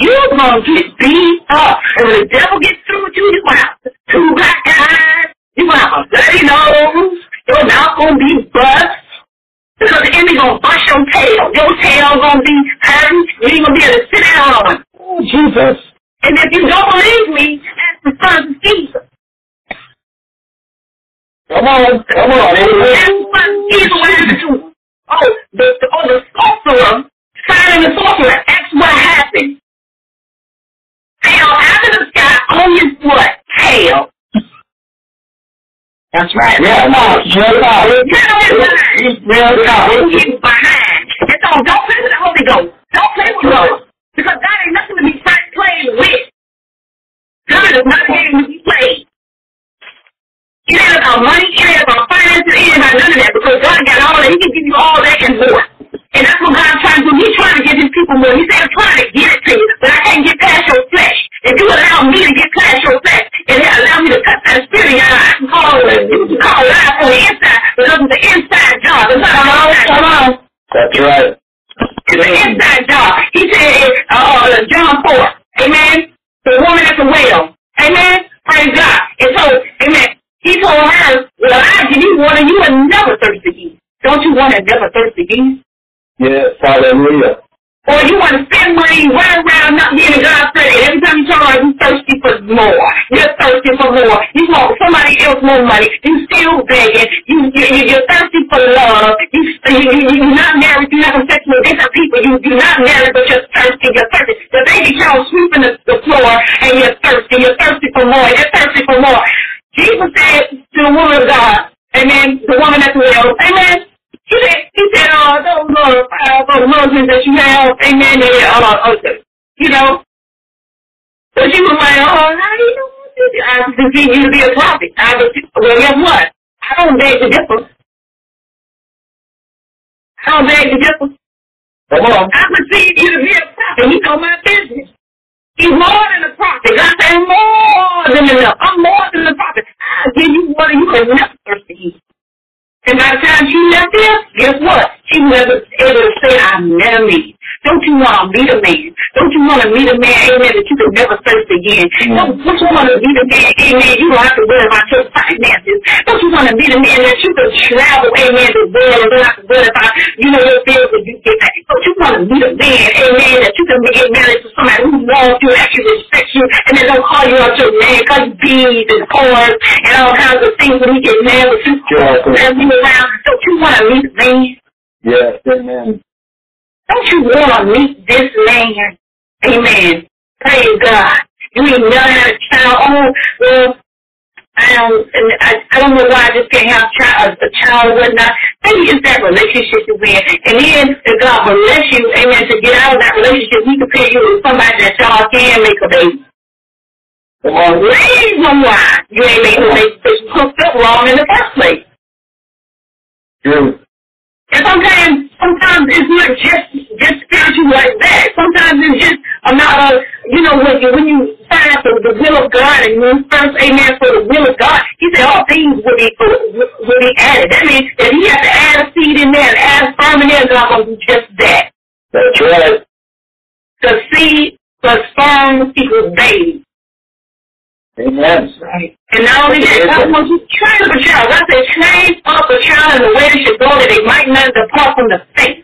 You're going to get beat up. And when the devil gets through with you, you're going to have two black eyes. You're going to have a bloody nose. Your mouth to be bust. Because the enemy to bust your tail. Your tail to be hurting. You ain't to be able to sit down on it. Oh, Jesus. And if you don't believe me, ask the son of Jesus. Come on. Come on. Amen. of what happened to. Oh, the, the, oh, the sorcerer, Simon the sorcerer, ask what happened. Tail out of the sky on his what? Tail. That's right. Real talk. Real talk. Get on his mind. Real talk. Get behind. And so don't play with the Holy Ghost. Don't play with God. Because God ain't nothing to be played played with. God is not a game to be played. It ain't about money, it ain't about finances, it ain't about none of that because God got all that. He can give you all that and more. And that's what God's trying to do. He's trying to give his people more. He said, I'm trying to give it to you, but I can't get past your flesh. If you allow me to get past your flesh and then allow me to touch that spirit, in your life, I can call it, you can call it out on the inside because it's the inside job. It's not Come on. outside Come on. That's right. it's an inside job. He said, uh, John 4, amen, the woman at the well, amen, praise God. And so, amen, he told her, well, I give you water you will never thirst again. Don't you want to never thirst again? Yes. Hallelujah. Or you want to spend money, run around not being a God and every time you turn around, you're thirsty for more. You're thirsty for more. You want somebody else more money. You still begging. You, you, you're thirsty for love. You, you, you're not married. You're having sex with different people. You, you're not married, but you're thirsty. You're thirsty. The baby child sweeping the, the floor, and you're thirsty. You're thirsty for more. You're thirsty for more. Jesus said to the woman of God, Amen, the woman at the well, Amen. He said, he said, uh, uh, husbands that you have, amen, they, uh, uh, you know. But she was like, oh, how do you know? I perceive you to be a prophet. I was, well, guess what? I don't beg to differ. I don't beg to differ. Come on. I perceive you to be a prophet. You know my business. He's more than a prophet. God said, more than enough. I'm more than a prophet. I'll give you what you can never thirsty. And by the time she left there, guess what? She never to say, I never meet. Don't you want to meet a man? Don't you want to meet a man, amen, that you can never thirst again? Mm-hmm. Don't, don't you want to meet a man, amen, you don't have to worry about your finances. Don't you want to meet a man that you can travel, amen, the world and don't have to worry about, you know, your bills when you get back? Don't you want to meet a man, amen, that you can get married to somebody who loves you, actually respects you, and they don't call you out your name, call you bees and corns and all kinds of things when he get mad with you, and you around. Don't you want to meet a man? Yes, amen. Don't you want to meet this man? Amen. Praise God. You ain't never had a child. Oh, well, I don't, I, I don't know why I just can't have child, a child or whatnot. Maybe it's that relationship you're in. And then if God bless you, amen, to get out of that relationship, he can pair you with somebody that y'all can make a baby. On. Reason why you ain't making a baby you hooked up wrong in the first place. True. And sometimes, sometimes it's not just just spiritual like that. Sometimes it's just a matter of, you know, when you when you sign up for the will of God and you first amen for the will of God, He said all things will be will be added. That means if He has to add a seed in there and add a sperm in there, God will do just that. That's right. The seed plus sperm equals baby. Amen. Right. And not only that, God wants you to train up a child. God said, train up a child in the way they should go that they might not depart from the faith.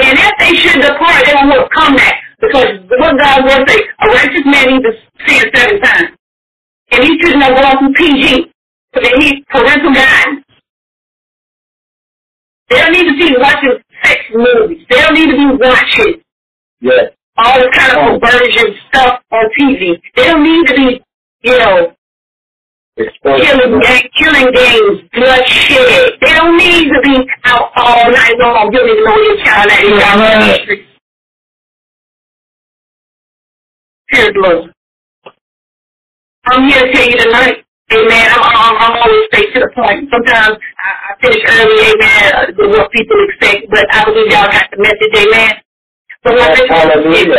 And if they should depart, they will come back. Because what God will say, a righteous man needs to sin seven times. And he shouldn't have gone through PG. So they need parental guidance. They don't need to be watching sex movies. They don't need to be watching Yes. all this kind of perversion stuff on TV. They don't need to be, you know, Exposure. killing, ga- killing games, bloodshed. They don't need to be out all night long. You don't even know your child at. Out on the street. Here's Lord. I'm here to tell you tonight, amen. I'm, I'm, I'm always straight to the point. Sometimes I, I finish early, amen, uh, what people expect, but I believe y'all got the message, amen. So my message is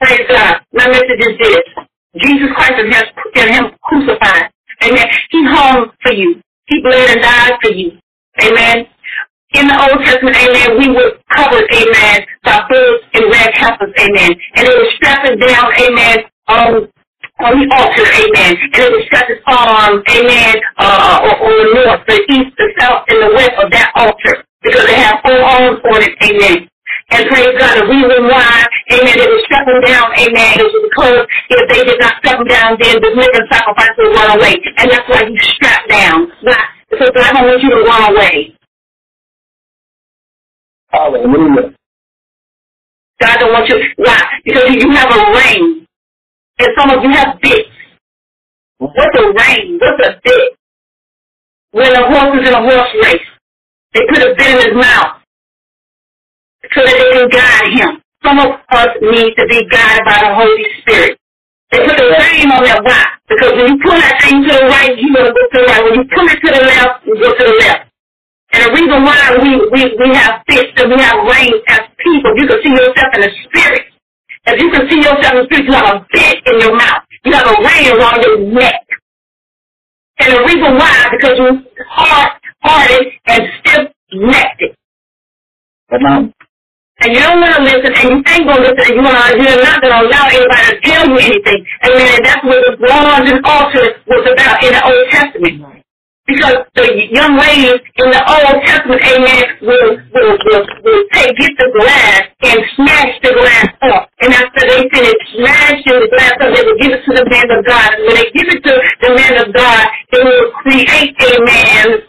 Praise God. My message is this. Jesus Christ has has him crucified. Amen. He hung for you. He bled and died for you. Amen. In the Old Testament, amen, we were covered, amen, by bulls and red heifers, amen. And it was strapping down, amen, on the altar, amen. And it was strapped his arm, amen, uh, or, or the north, the east, the south, and the west of that altar. Because they have four arms on it, amen. And praise God, the reason why, amen, it was shut them down, amen, it was because if they did not shut them down, then the living sacrifice would run away. And that's why you strap down. Why? Because God don't want you to run away. Hallelujah. God don't want you, why? Because you have a ring. And some of you have bits. What's a ring? What's a bit? When a horse is in a horse race, they put a bit in his mouth so that they can guide him. Some of us need to be guided by the Holy Spirit. They put a rein on that why? Because when you pull that thing to the right, you're going to go to the right. When you pull it to the left, you go to the left. And the reason why we, we, we have fits and we have reins as people, you can see yourself in the spirit. If you can see yourself in the spirit, you have a bit in your mouth. You have a rein around your neck. And the reason why, because you're hard, hearted and stiff-necked. Come on. And you don't want to listen, and you ain't going to listen, and you want to, you're not going to allow anybody to tell you anything. And then that's what the bronze and altar was about in the Old Testament. Because the young ladies in the Old Testament, amen, will, will, will, will take, get the glass, and smashed the glass up. And after they finished smashing the glass up, they would give it to the man of God. And when they give it to the man of God, they will create a man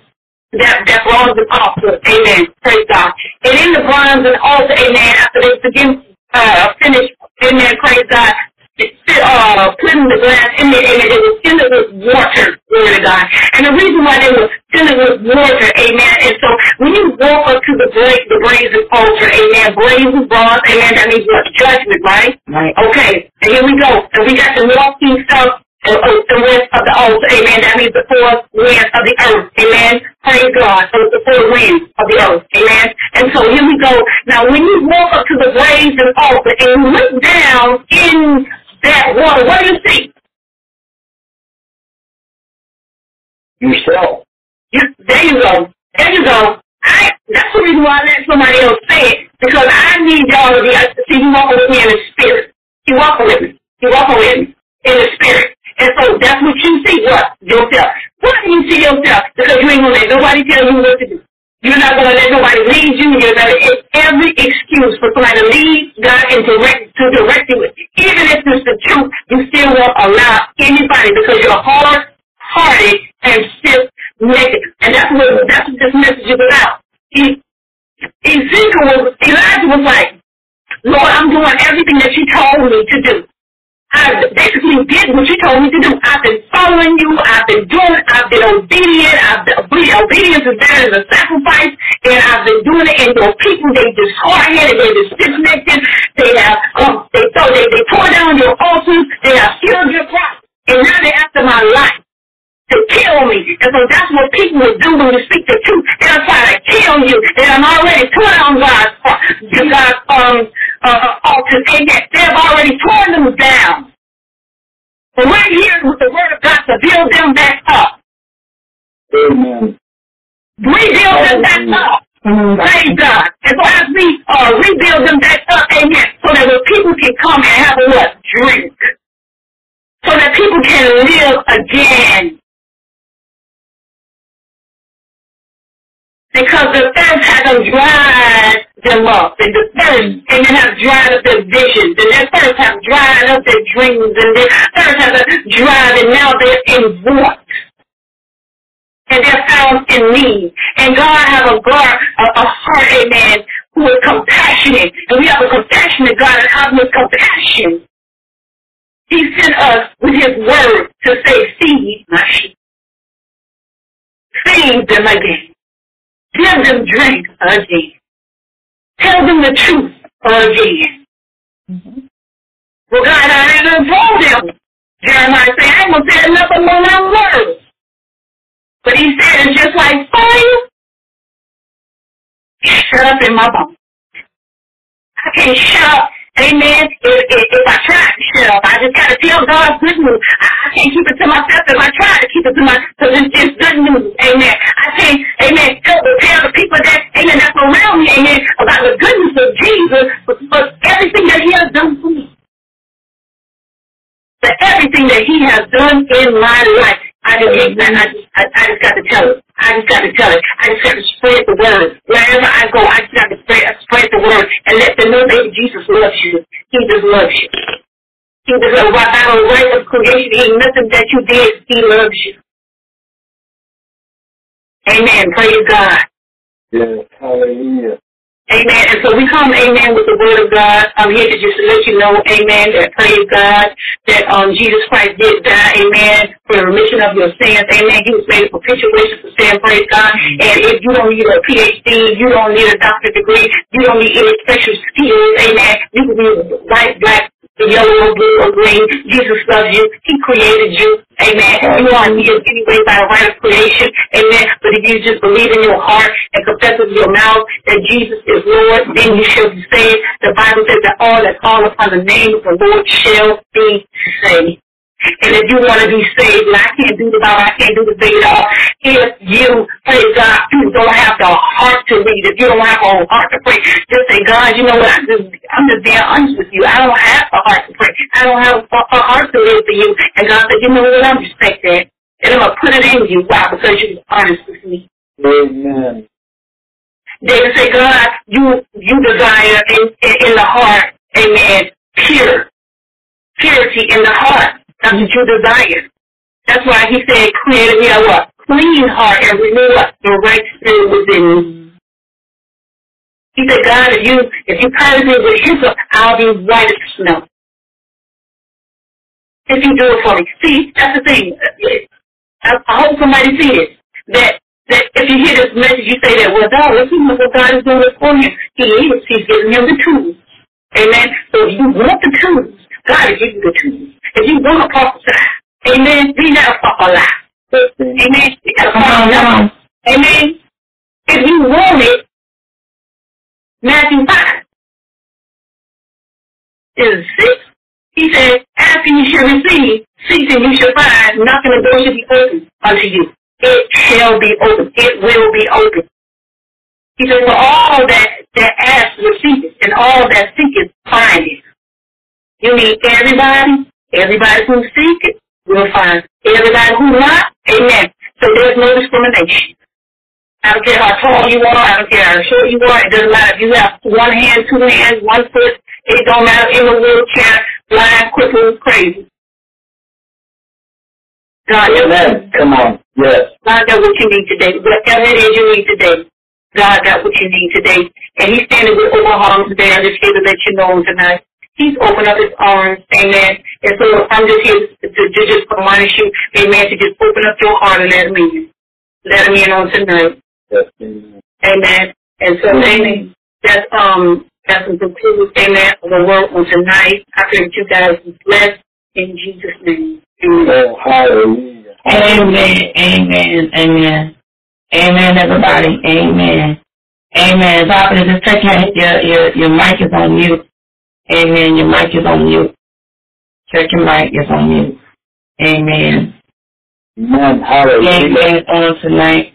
that, that bronze altar. Amen. Praise God. And in the bronze and altar, amen, after they begin, uh, finish, amen, praise God, uh, putting the glass in there, amen, they were filling with water, glory to God. And the reason why they were filling with water, amen, and so when you walk up to the brazen, the brazen altar, amen, brazen bronze, amen, that means what? Judgment, right? Right. Okay, and here we go. And we got the walking stuff, uh, uh, the rest of the altar, amen, that means the four winds of the earth, amen. Praise God, so it's the four winds of the earth, amen. And so here we go. Now when you walk up to the brazen altar and you look down in that water, what do you see? Yourself. You, there you go. There you go. I, that's the reason why I let somebody else say it, because I need y'all to be, see, you walking with me in the spirit. You walking with me. You walking with me in the spirit. And so that's what you see, what? Yourself. Why do you see yourself? Because you ain't gonna let nobody tell you what to do. You're not gonna let nobody lead you. You're gonna every excuse for somebody to lead God and direct to direct you. Even if it's the truth, you still won't allow anybody because you're hard hearted and stiff naked. And that's what that's what this message is about. He, Ezekiel was Elijah was like, Lord, I'm doing everything that you told me to do. I basically did what you told me to do. I've been following you. I've been doing. I've been obedient. I've been obedience is better than a sacrifice, and I've been doing it. And your people, they just hard headed. They just disconnected. They have. Um, they so they they tore down your altars. They have killed your prophets, and now they're after my life to kill me. And so that's what people will do when you speak the truth. They'll try to kill you. And I'm already torn down God's, God's um, uh, altars. Amen. They've already torn them down. But we're here with the word of God to build them back up. Amen. Rebuild them back up. Praise God. And so as we uh, rebuild them back up, amen, so that the people can come and have a what? Drink. So that people can live again. because the thirst hasn't dried them up, and the thirst, and they have dried up their visions, and their thirst have dried up their dreams, and their thirst has dried, and now they're in want. And they're found in need. And God have a God, a, a heart, amen, who is compassionate. And we have a compassionate God, and of his compassion, he sent us with his word to say, feed my sheep. Feed them again. Give them drink again. Tell them the truth again. Mm-hmm. Well, God already told them. Jeremiah said, I ain't going to say nothing more than words. But he said, it's just like fire. Shut up in my bones. I can't shut up Amen. If, if, if I try to shut up, I just gotta tell God's good news. I, I can't keep it to myself if I try to keep it to myself because it's, it's good news. Amen. I can't, amen, tell, tell the people that, amen, that's around me, amen, about the goodness of Jesus, but, but everything that he has done for me. For everything that he has done in my life. I just, I I, I just got to tell it. I just got to tell it. I just got to spread the word. Wherever I go, I just got to spread, spread the word and let them know that Jesus loves you. He just loves you. He just loves you. By the right of creation, ain't nothing that you did. He loves you. Amen. Praise God. Yes. Hallelujah. Amen. And so we come, amen, with the word of God. I'm here to just let you know, amen, that praise God, that um Jesus Christ did die, amen, for the remission of your sins. Amen. He was made a propitiation for sin, praise God. And if you don't need a PhD, you don't need a doctorate degree, you don't need any special skills, amen. You can be white, black, yellow, blue, or green. Jesus loves you. He created you. Amen. You aren't needed anyway by the right of creation. Amen. But if you just believe in your heart and confess with your mouth that Jesus is Lord, then you shall be saved. The Bible says that all that call upon the name of the Lord shall be saved. And if you want to be saved, and I can't do the Bible, I can't do the thing at. If you, praise God, you don't have the heart to read, if you don't have a heart to pray, just say, God, you know what, I'm just, I'm just being honest with you. I don't have a heart to pray. I don't have a, a heart to live for you. And God said, you know what, I respect that. And I'm going to put it in you. Why? Because you're honest with me. Amen. David said, God, you you desire in, in, in the heart, amen, pure. Purity in the heart. That's what you desire. That's why he said, create me a what? Clean heart and renew what? The right spirit within you. He said, God, if you if you purge me with hyssop, I'll be white as snow. If you do it for me. See, that's the thing. I, I hope somebody sees it. That that if you hear this message, you say that, well, God, let's see what God is doing for you. He is. He's giving him the tools. Amen. So if you want the tools, God is giving you the tools. If you want to prophesy, amen, be not a lie. Amen. You gotta now. Amen. If you want it, Matthew 5 is 6. He said, asking you shall receive, seeking you shall find, knocking the door shall be open unto you. It shall be open. It will be open. He said, for all that, that ask, receive it, and all that seek it, find it. You need everybody, everybody who seek it, will find. Everybody who not, amen. So there's no discrimination. I don't care how tall you are, I don't care how short you are, it doesn't matter if you have one hand, two hands, one foot, it don't matter in a wheelchair, blind, crippled, crazy. God, Amen. Come on. Yes. God got what you need today. Whatever it is you need today, God got what you need today. And He's standing with open arms there just here to let you know tonight. He's opened up His arms, amen. And so I'm just here to, to, to just admonish you, amen, to just open up your heart and let Him in. Let Him in on tonight. Yes. Amen. Amen. And so, amen. That's um that's the conclude, amen, of the word on tonight. I pray that you guys be blessed in Jesus' name. Amen. Oh, hallelujah. Amen. Amen. Amen. Amen, everybody. Amen. Amen. Papa, just take your, your, your, your mic is on mute. Amen. Your mic is on mute. Check your mic is on mute. Amen. Amen. Hallelujah. Amen on tonight.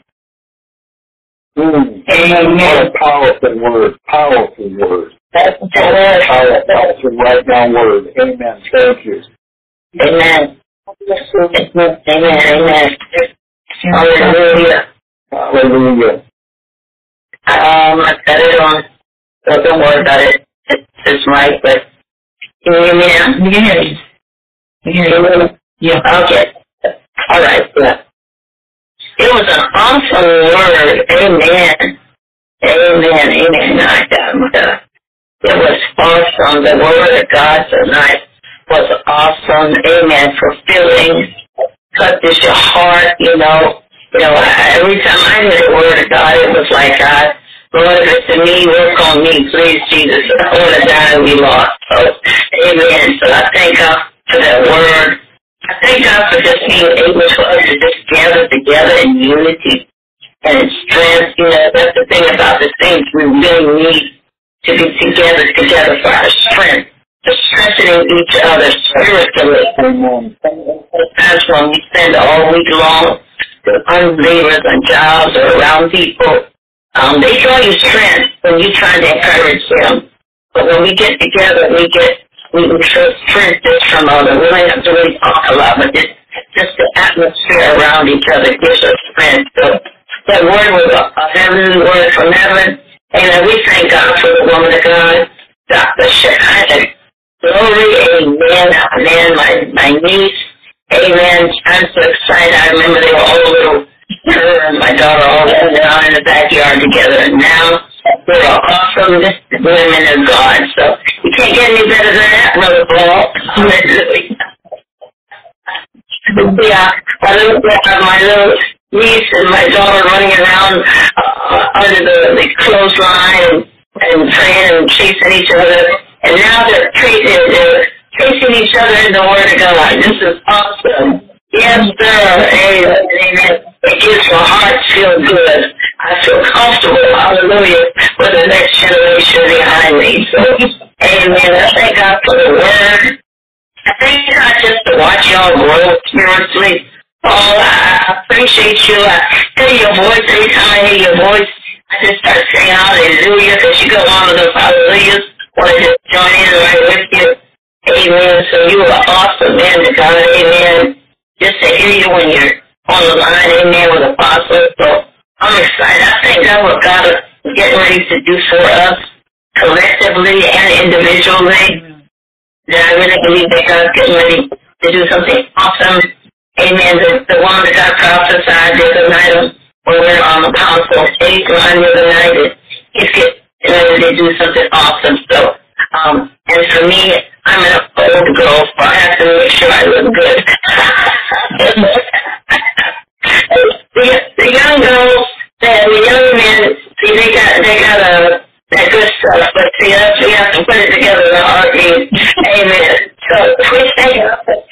Mm. Amen. What a powerful word. Powerful word. That's the word. Powerful, powerful right down word. Amen. Thank you. Amen. Amen. Amen. Hallelujah. Hallelujah. Um, I got it on. So don't worry about it. It's it's right, but can you hear me now? We can hear you. We can hear you. Yeah. Okay. All right. Yeah. It was an awesome word. Amen. Amen. Amen. I, um, uh, it was awesome. The word of God tonight was awesome. Amen. Fulfilling. Touches your heart, you know. You know, every time I heard the word of God, it was like, God, Lord, it's to me, work on me, please, Jesus. I want to die and be lost. So, amen. So I thank God for that word. I thank God for just being able for us to just gather together in unity and in strength. You know, that's the thing about the saints. We really need to be together, together for our strength, to strengthening each other spiritually. Amen. Sometimes when we spend all week long with unbelievers on jobs or around people, um, they draw you strength when you're trying to encourage them. But when we get together, we get we can strength just from other. We don't have to really talk a lot, but just just the atmosphere around each other gives us strength. So that word was a, a heavenly word from heaven. And we thank God for the woman of God, Dr. Shekinah. Glory, amen, amen, my, my niece, amen. I'm so excited. I remember they were all little, her and my daughter all living out in the backyard together. And now they're awesome women of God. So you can't get any better than that, Brother Paul. Yeah, my little, my little niece and my daughter running around uh, under the, the clothesline and, and praying and chasing each other. And now they're, they're, they're chasing each other in the Word of God. This is awesome. Yes, sir. Amen. Amen. It gives my heart feel good. I feel comfortable, hallelujah, with the next generation behind me. So, amen. I thank God for the Word. I thank God just to watch y'all grow spiritually. Oh, I appreciate you. I hear your voice every time I hear your voice. I just start saying hallelujah because you got one of those hallelujahs. Want to just join in right with you. Amen. So you are awesome, man, to God. Amen. Just to hear you when you're on the line, amen, with apostles. So I'm excited. I thank God what God is getting ready to do for us collectively and individually. That I really believe that God's getting ready to do something awesome. Amen. The, the one that God prophesied the other night when we were on the council stage line the night he's getting ready to do something awesome. So um and for me I'm an old girl so I have to make sure I look good. the, the young girls and the young men see they got they got a that good stuff, but see us we have to put it together in a heartbeat. Amen. So we thank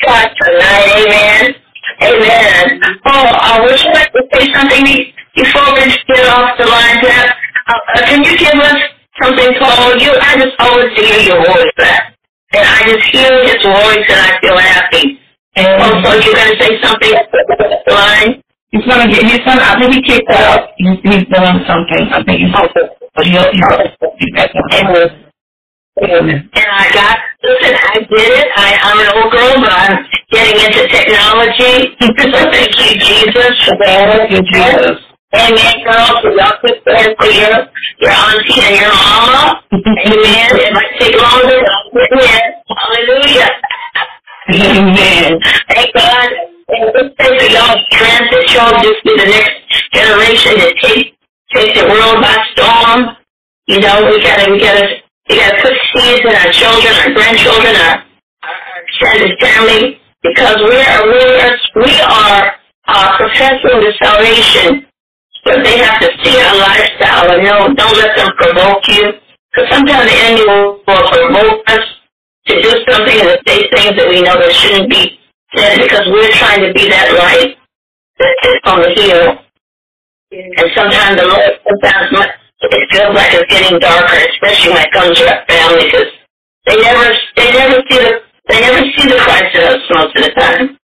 God tonight, amen. Amen. Oh, I would you like to say something before we get off the line, Jeff? Uh, uh, can you give us something called you? I just always hear your voice back. And I just hear his voice and I feel happy. Oh, and also, you're going to say something line? He's gonna get his son. I think he kicked out. He's, he's doing something. I think he's. But he'll he'll be back on. And I got, listen, I did it. I, I'm an old girl, but I'm getting into technology. so thank you, Jesus. Thank you, Jesus. Amen, girls. We all put there for your, your auntie and your mama. Amen. It might take longer, but I'll put in. Hallelujah. Amen. Thank God. And just pray for y'all's strength that y'all just be the next generation to take take the world by storm. You know, we gotta we gotta we gotta put seeds in our children, our grandchildren, our extended family because we are we are we are uh, professing the salvation, but they have to see our lifestyle and know. Don't let them provoke you, because sometimes the enemy will provoke us to do something and to say things that we know that shouldn't be said because we're trying to be that light that is on the hill. And sometimes the Lord, sometimes it feels like it's getting darker, especially when it comes to our family, because they never, they never see the, they never see the Christ in us most of the time.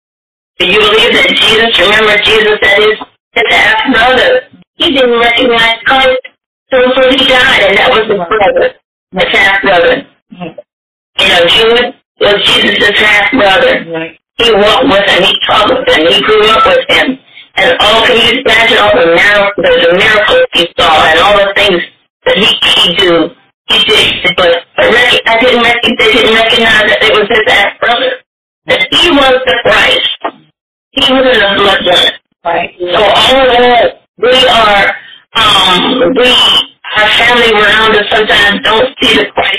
Do you believe that Jesus, remember Jesus said his, his half brother, he didn't recognize Christ until he died, and that was his brother, his half brother. You know, Jude was Jesus' half brother. Right. He walked with him, he talked with him, he grew up with him. And all can you imagine all the miracles, the miracles he saw and all the things that he he do he did, but but rec- I didn't rec- they didn't recognize that it was his half brother. That he was the Christ. He was in the bloodline. Right. So all of that, we are, um, we, our family around us sometimes don't see the Christ.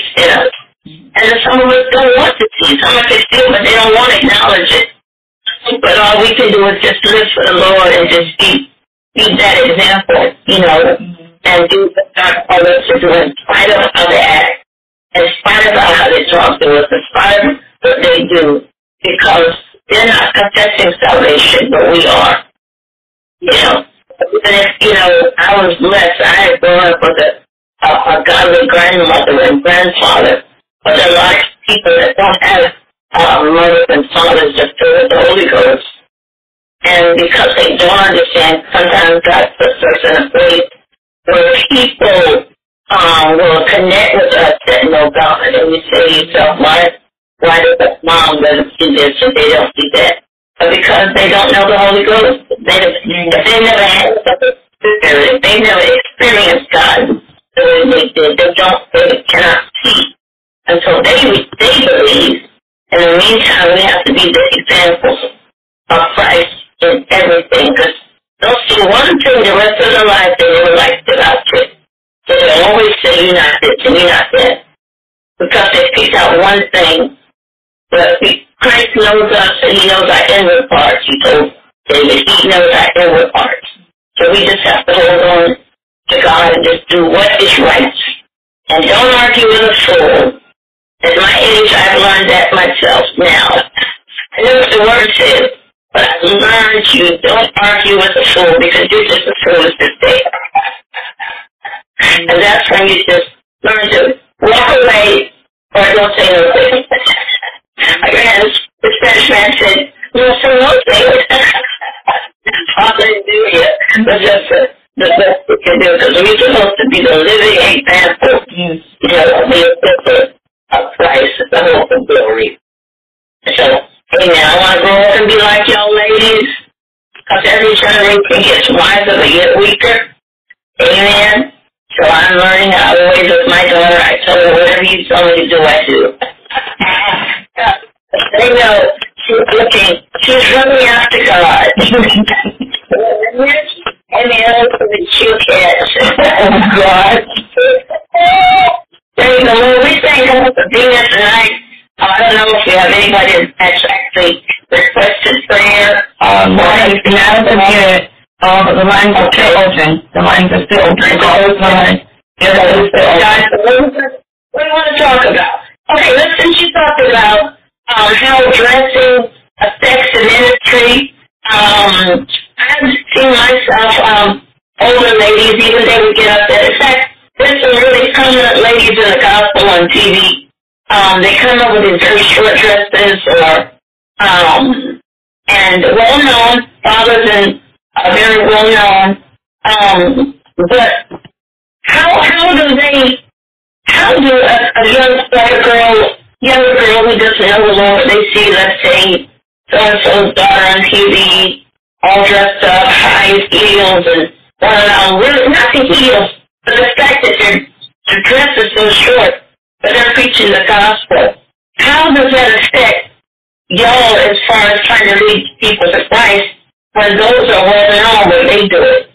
And some of us don't want to see. Some of us do, but they don't want to acknowledge it. But all we can do is just live for the Lord and just be, be that example, you know, and do what God called us to do in spite of how they act, in spite of how they talk to us, in spite of what they do, because they're not confessing salvation, but we are. You know, even if, you know, I was blessed. I had grown up with a, a, a godly grandmother and grandfather, but there are a lot of people that don't have uh, mothers and fathers that fill with the Holy Ghost. And because they don't understand, sometimes God puts us in a place where people um, will connect with us that know God. And you say to yourself, why, why does mom doesn't see this and they don't see that? But because they don't know the Holy Ghost, they, if they never had the Spirit, if they never experienced God the way they did, they don't, they cannot see until they, they believe. In the meantime, we have to be the examples of Christ in everything, because they'll see one thing the rest of their life they never liked about you. So they always say you're not this and you're not that. Because they picked out one thing. But Christ knows us and he knows our inward parts. He told David he knows our inward parts. So we just have to hold on to God and just do what is right. And don't argue with a fool. At my age, I've learned that myself now. I know what the word says, but I've learned you don't argue with a fool because you're just as fool as this and that's when you just learn to walk away or don't say nothing. I ran the Spanish man said, no say nothing. Hallelujah. But that's the, the best we can do because we're supposed to be the living example. Yes. You know, the epistle Christ, the hope of glory. So, amen. I want to grow up and be like y'all ladies, because every generation gets wiser, they get weaker. Amen. So I'm learning how to wait with my daughter. I told her whatever you tell me to do, I do. they know she's looking, she's running after God. and the other the cute kids. God. you go. We for being here tonight. Uh, I don't know if you have anybody that's actually requested prayer. Um, lines, now the minute, uh, but the lines are still open. The lines are still open. The line. Open. Guys, what do you want to talk about? Okay, let's since you talked about um, how dressing affects the ministry. Um, I've seen myself, um, older ladies, even they would get up there. In fact, there's really prominent ladies in the gospel on TV. Um, they come up with these very short dresses or, um, and well known, fathers and uh, very well known. Um, but how, how do they, how do a, a young black girl, younger girl who doesn't know the Lord, they see, let's say, so-and-so's daughter on TV, all dressed up, high heels and one and all. Really, not the heels, but the fact that their, their dress is so short, but they're preaching the gospel. How does that affect y'all as far as trying to lead people to Christ when those are well known when they do it?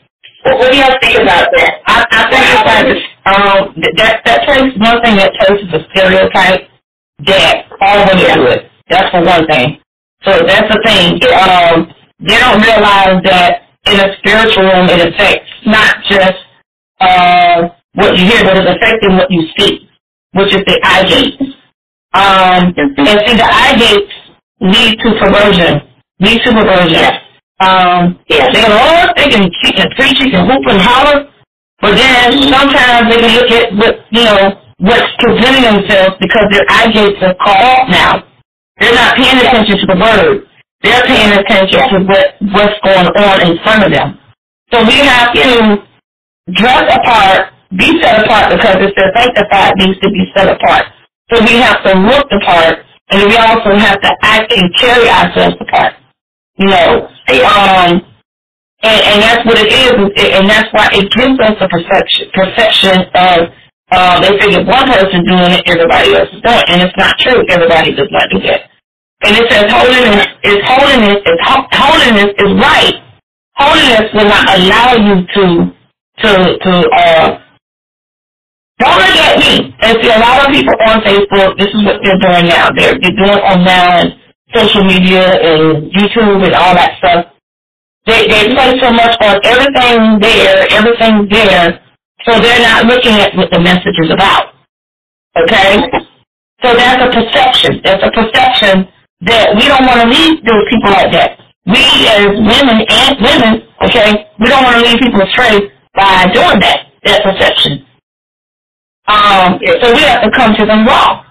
Well, what do y'all think about that? I, I think this, um, that that takes one thing that takes a stereotype that all women do it. That's for one thing. So that's the thing. Um, they don't realize that in a spiritual realm it affects not just uh what you hear, but it's affecting what you see, which is the eye gates. Um, and see, the eye gates lead to perversion, lead to perversion. Um, Yeah. they can all they can keep and preach, you can hoop and holler, but then sometimes they can look at what you know what's presenting themselves because their eye gates are caught now. They're not paying attention to the word. They're paying attention to what what's going on in front of them. So we have to dress apart, be set apart because it says sanctified needs to be set apart. So we have to look the part, and we also have to act and carry ourselves apart. You know, um, and, and that's what it is, and that's why it gives us a perception perception of uh, they figure one person doing it, everybody else is doing it, and it's not true. Everybody does not do that. And it says holiness is holiness is ho- holiness is right. Holiness will not allow you to to to uh don't look at me. And see a lot of people on Facebook, this is what they're doing now. They're they're doing on now social media and YouTube and all that stuff. They they play so much on everything there, everything there, so they're not looking at what the message is about. Okay? So that's a perception. That's a perception that we don't want to leave those people like that. We as women and women, okay, we don't want to leave people astray by doing that, that perception. Um, so we have to come to them raw.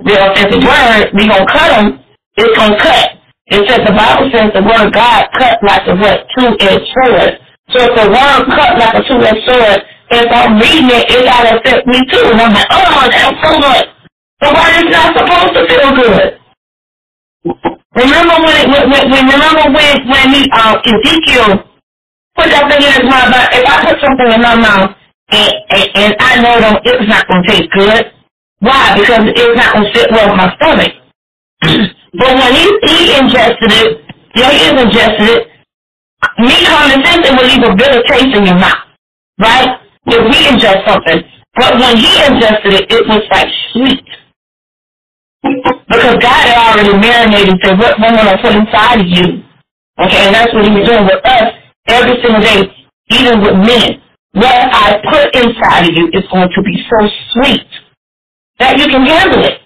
If the word, we gonna cut them, it's gonna cut. It says the Bible says the word of God cut like a what two-edged sword. So if the word cut like a two-edged sword, if I'm reading it, it gotta affect me too. And I'm like, oh, that's so good. The word is not supposed to feel good. Remember when, it, when when- remember when when he uh, Ezekiel put that thing in his mouth? But if I put something in my mouth and and, and I know them, it's not gonna taste good. Why? Because it's not gonna sit well in my stomach. but when he he ingested it, your ears ingested it. Me common sense, it will leave a bitter taste in your mouth, right? If we ingest something, but when he ingested it, it was like sweet. Because God had already marinated to what we're going to put inside of you. Okay, and that's what he was doing with us every single day, even with men. What I put inside of you is going to be so sweet that you can handle it.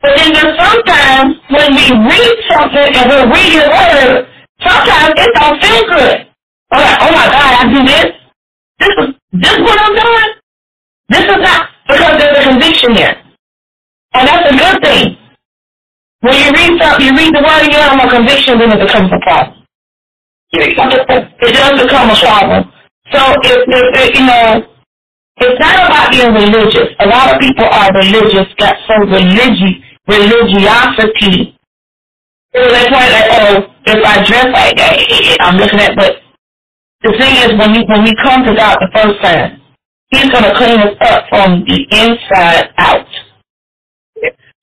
But then there's sometimes when we read something and we read your word, sometimes it don't feel good. I'm like, oh my God, I do this? This is this is what I'm doing? This is not because there's a conviction there. And that's a good thing. When you read something, you read the word and you have a conviction, then it becomes a problem. It does become a problem. So if, if, if you know, it's not about being religious. A lot of people are religious, got some religi- religiosity. So they point like, oh, if I dress like that, I'm looking at, but the thing is, when you when we come to God the first time, He's to clean us up from the inside out.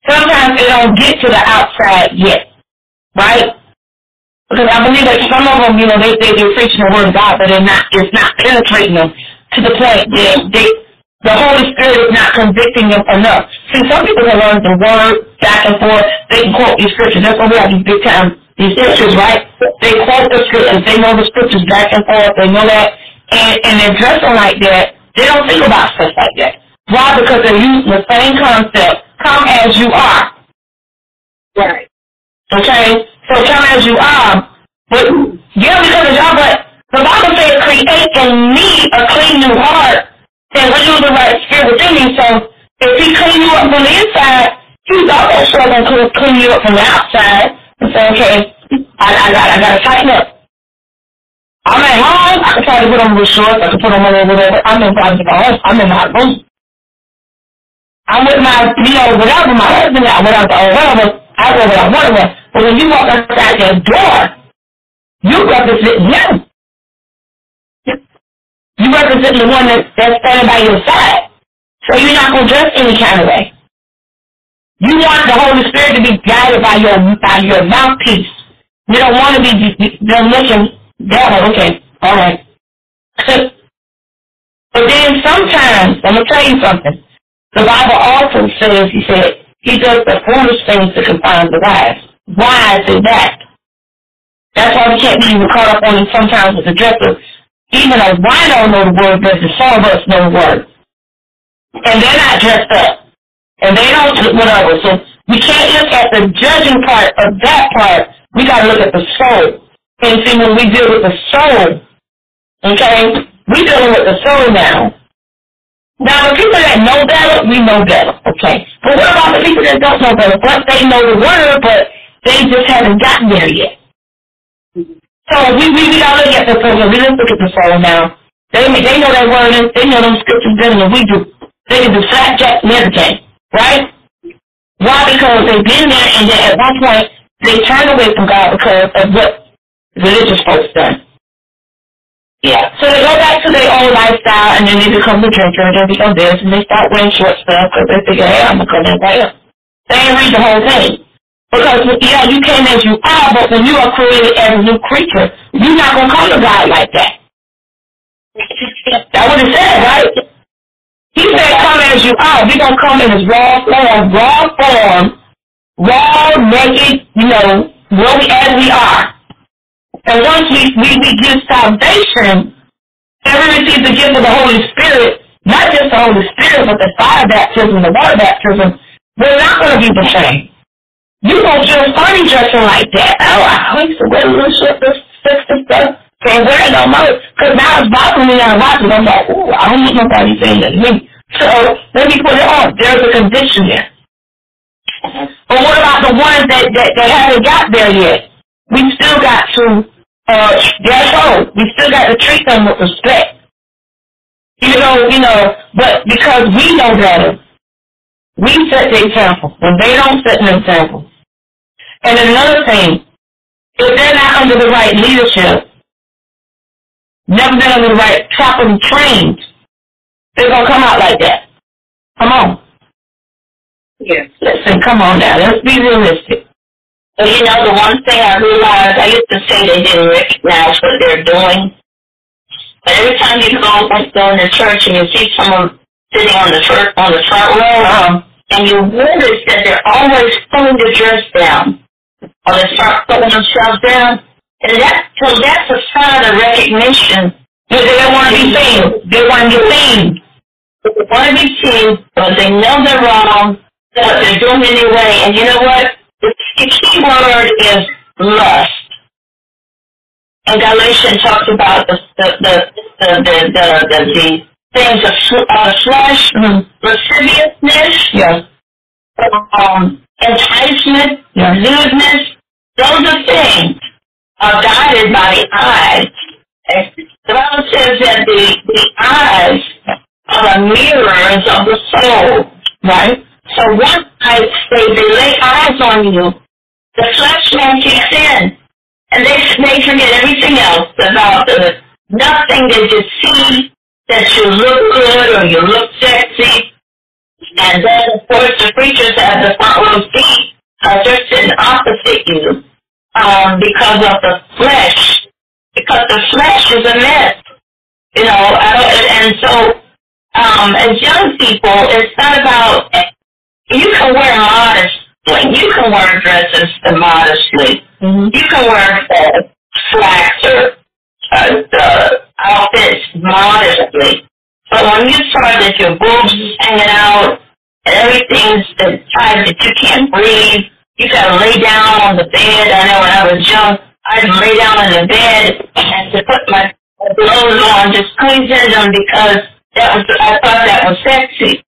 Sometimes it don't get to the outside yet, right? Because I believe that some of them, you know, they, they, they're preaching the word of God, but they're not, it's not penetrating them to the point that they, the Holy Spirit is not convicting them enough. See, some people can learn the word back and forth. They can quote these scriptures. That's why we have these big time, these scriptures, right? They quote the scriptures. They know the scriptures back and forth. They know that. And, and they're dressing like that. They don't think about stuff like that. Why? Because they're using the same concept. Come as you are. Right. Okay? So come as you are. But yeah, because y'all, but the Bible says create in me a clean new heart and renew the right spirit within me. So if he clean you up from the inside, he's also going to clean you up from the outside and say, okay, I, I got I gotta tighten up. I'm at home, I can try to put on the shorts, I can put on my whatever. I'm in private house, I'm in my room. I'm with my, you know, whatever, my husband, whatever, whatever, I wear what I want to wear. But when you walk outside your door, you represent him. You represent the one that, that's standing by your side. So you're not going to dress any kind of way. You want the Holy Spirit to be guided by your by your mouthpiece. You don't want to be just looking devil. Okay, all right. but then sometimes, I'm going to tell you something. The Bible also says, he said, he does the foolish things to confound the wise. Wise is it that. That's why we can't be even caught up on it sometimes with the dresser. Even a wino know the word versus some of us know the word. And they're not dressed up. And they don't, whatever. So we can't look at the judging part of that part. We gotta look at the soul. And see, when we deal with the soul, okay, we dealing with the soul now. Now, the people that know better, we know better, okay? But what about the people that don't know better? But they know the word, but they just haven't gotten there yet. So we we, we gotta look at the soul. We just look at the soul now. They they know that word. They know them scriptures better than we do. They can do flat jack and everything, right? Why? Because they've been there, and then at one point they turn away from God because of what religious folks done. Yeah. So they go back to their old lifestyle, and then they become the drinker, and they become this, and they start wearing short stuff because they figure, hey, I'm gonna come in right up. They ain't read the whole thing. Because, yeah, you came as you are, but when you are created as a new creature, you're not going to come to God like that. That's what it said, right? He said, come as you are. We're going to come in his raw form, raw form, raw, naked, you know, we, as we are. And once we, we, we give salvation, and we receive the gift of the Holy Spirit, not just the Holy Spirit, but the fire baptism, the water baptism, we're not going to be the same. You don't feel funny dressing like that. Oh, I used to wear little short, this, this, this stuff. Can't wear it no more. Because now it's bothering me on watching. I'm like, ooh, I don't want nobody saying that to me. So let me put it on. There's a condition there. But what about the ones that, that, that haven't got there yet? We still got to, uh, their soul. We still got to treat them with respect. You know, you know, but because we know better, we set the example. When they don't set an example, and another thing, if they're not under the right leadership, never been under the right properly trained, they're gonna come out like that. Come on. Yes. Listen, come on now. Let's be realistic. Well, you know, the one thing I realized, I used to say they didn't recognize what they're doing. But every time you go, go in the church and you see someone sitting on the front, on the front row, Um, and you notice that they're always pulling their dress down, or they start pulling themselves down, and that so that's a sign of recognition. but they don't want to be seen. They want to be seen. They want to be seen, but they know they're wrong, but they're doing it anyway. And you know what? The, key word is lust. And Galatians talks about the the the the the, the, the, things of the flesh, Mhm. lasciviousness, Yes. um, enticement, Yeah. lewdness, those are things are guided by the eyes. The Bible says that the, the eyes are the mirrors of the soul, right? So once I say they lay eyes on you, the flesh man kicks in. And they, they forget everything else about the nothing. They just see that you look good or you look sexy. And then, of course, the preachers have the front row seat because they're sitting opposite you um, because of the flesh. Because the flesh is a mess. You know, I don't, and so um, as young people, it's not about, you can wear modestly. You can wear dresses modestly. Mm-hmm. You can wear uh, slacks or uh, the outfits modestly. But when you start that your boobs is hanging out and everything's time that you can't breathe, you gotta lay down on the bed. I know when I was young, I'd lay down in the bed and to put my clothes on, just squeezing them because that was I thought that was sexy.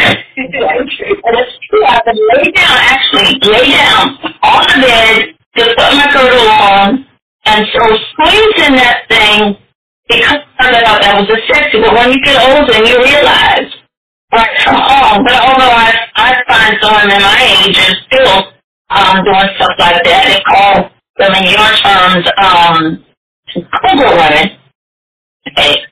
And it's true. I would lay down, actually lay down on the bed, just put my girdle on, and so squeezing that thing because I thought that was a sexy. But when you get older and you realize right from home, but although I I find some in my age are still um doing stuff like that, they call them in your terms um cougar women. Okay.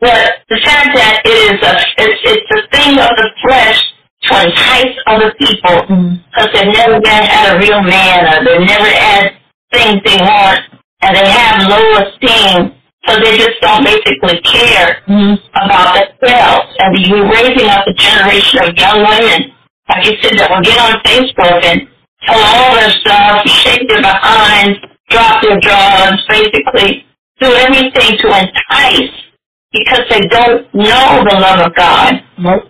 But the fact that it is a it's it's a thing of the flesh to entice other people because they've never been at a real man or they've never had things they want and they have low esteem so they just don't basically care Mm-hmm. about themselves. And you're raising up a generation of young women, like you said, that will get on Facebook and tell all their stuff, shake their behinds, drop their drawers, basically do everything to entice because they don't know the love of God.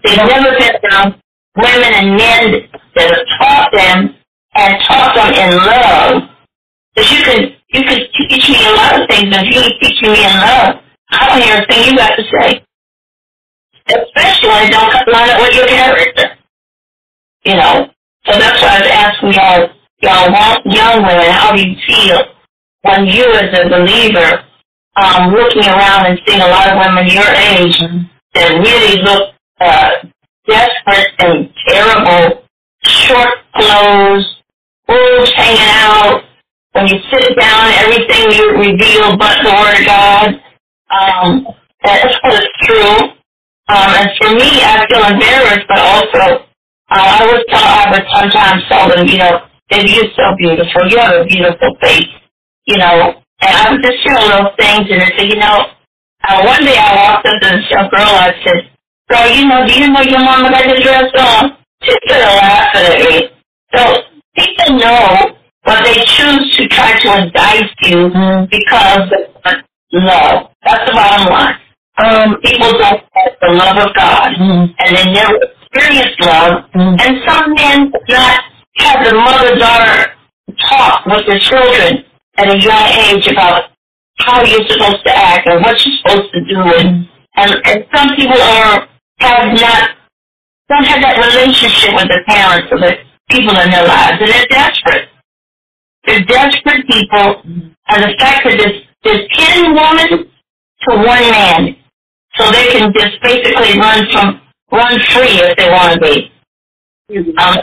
They've never been around women and men that have taught them and taught them in love. Because you can you can teach me a lot of things, but if you ain't teaching me in love, I don't hear a thing you got to say. Especially when it don't line up with your character. You know. So that's why I was asking y'all, y'all want young women, how do you feel when you as a believer, um, looking around and seeing a lot of women your age that really look uh, desperate and terrible, short clothes, boobs hanging out, when you sit down, everything you reveal but the Word of God. Um, that's what is true. Um, and for me, I feel embarrassed, but also uh, I was tell I would sometimes tell them, you know, that you're so beautiful. You have a beautiful face, you know. And I would just share little things, and I said, you know, uh, one day I walked up to this young girl. I said, "Girl, you know, do you know your mama got the dress on?" She started laughing at me. So people know but they choose to try to indict you because of love. That's the bottom line. Um, people don't have the love of God, and they never experience love. And some men do not have the mother-daughter talk with their children at a young age about how you're supposed to act and what you're supposed to do. And, and, and some people are have not don't have that relationship with their parents or the people in their lives, and they're desperate. They're desperate people, and the fact that there's, there's 10 women to one man, so they can just basically run from, run free if they want to be. Um,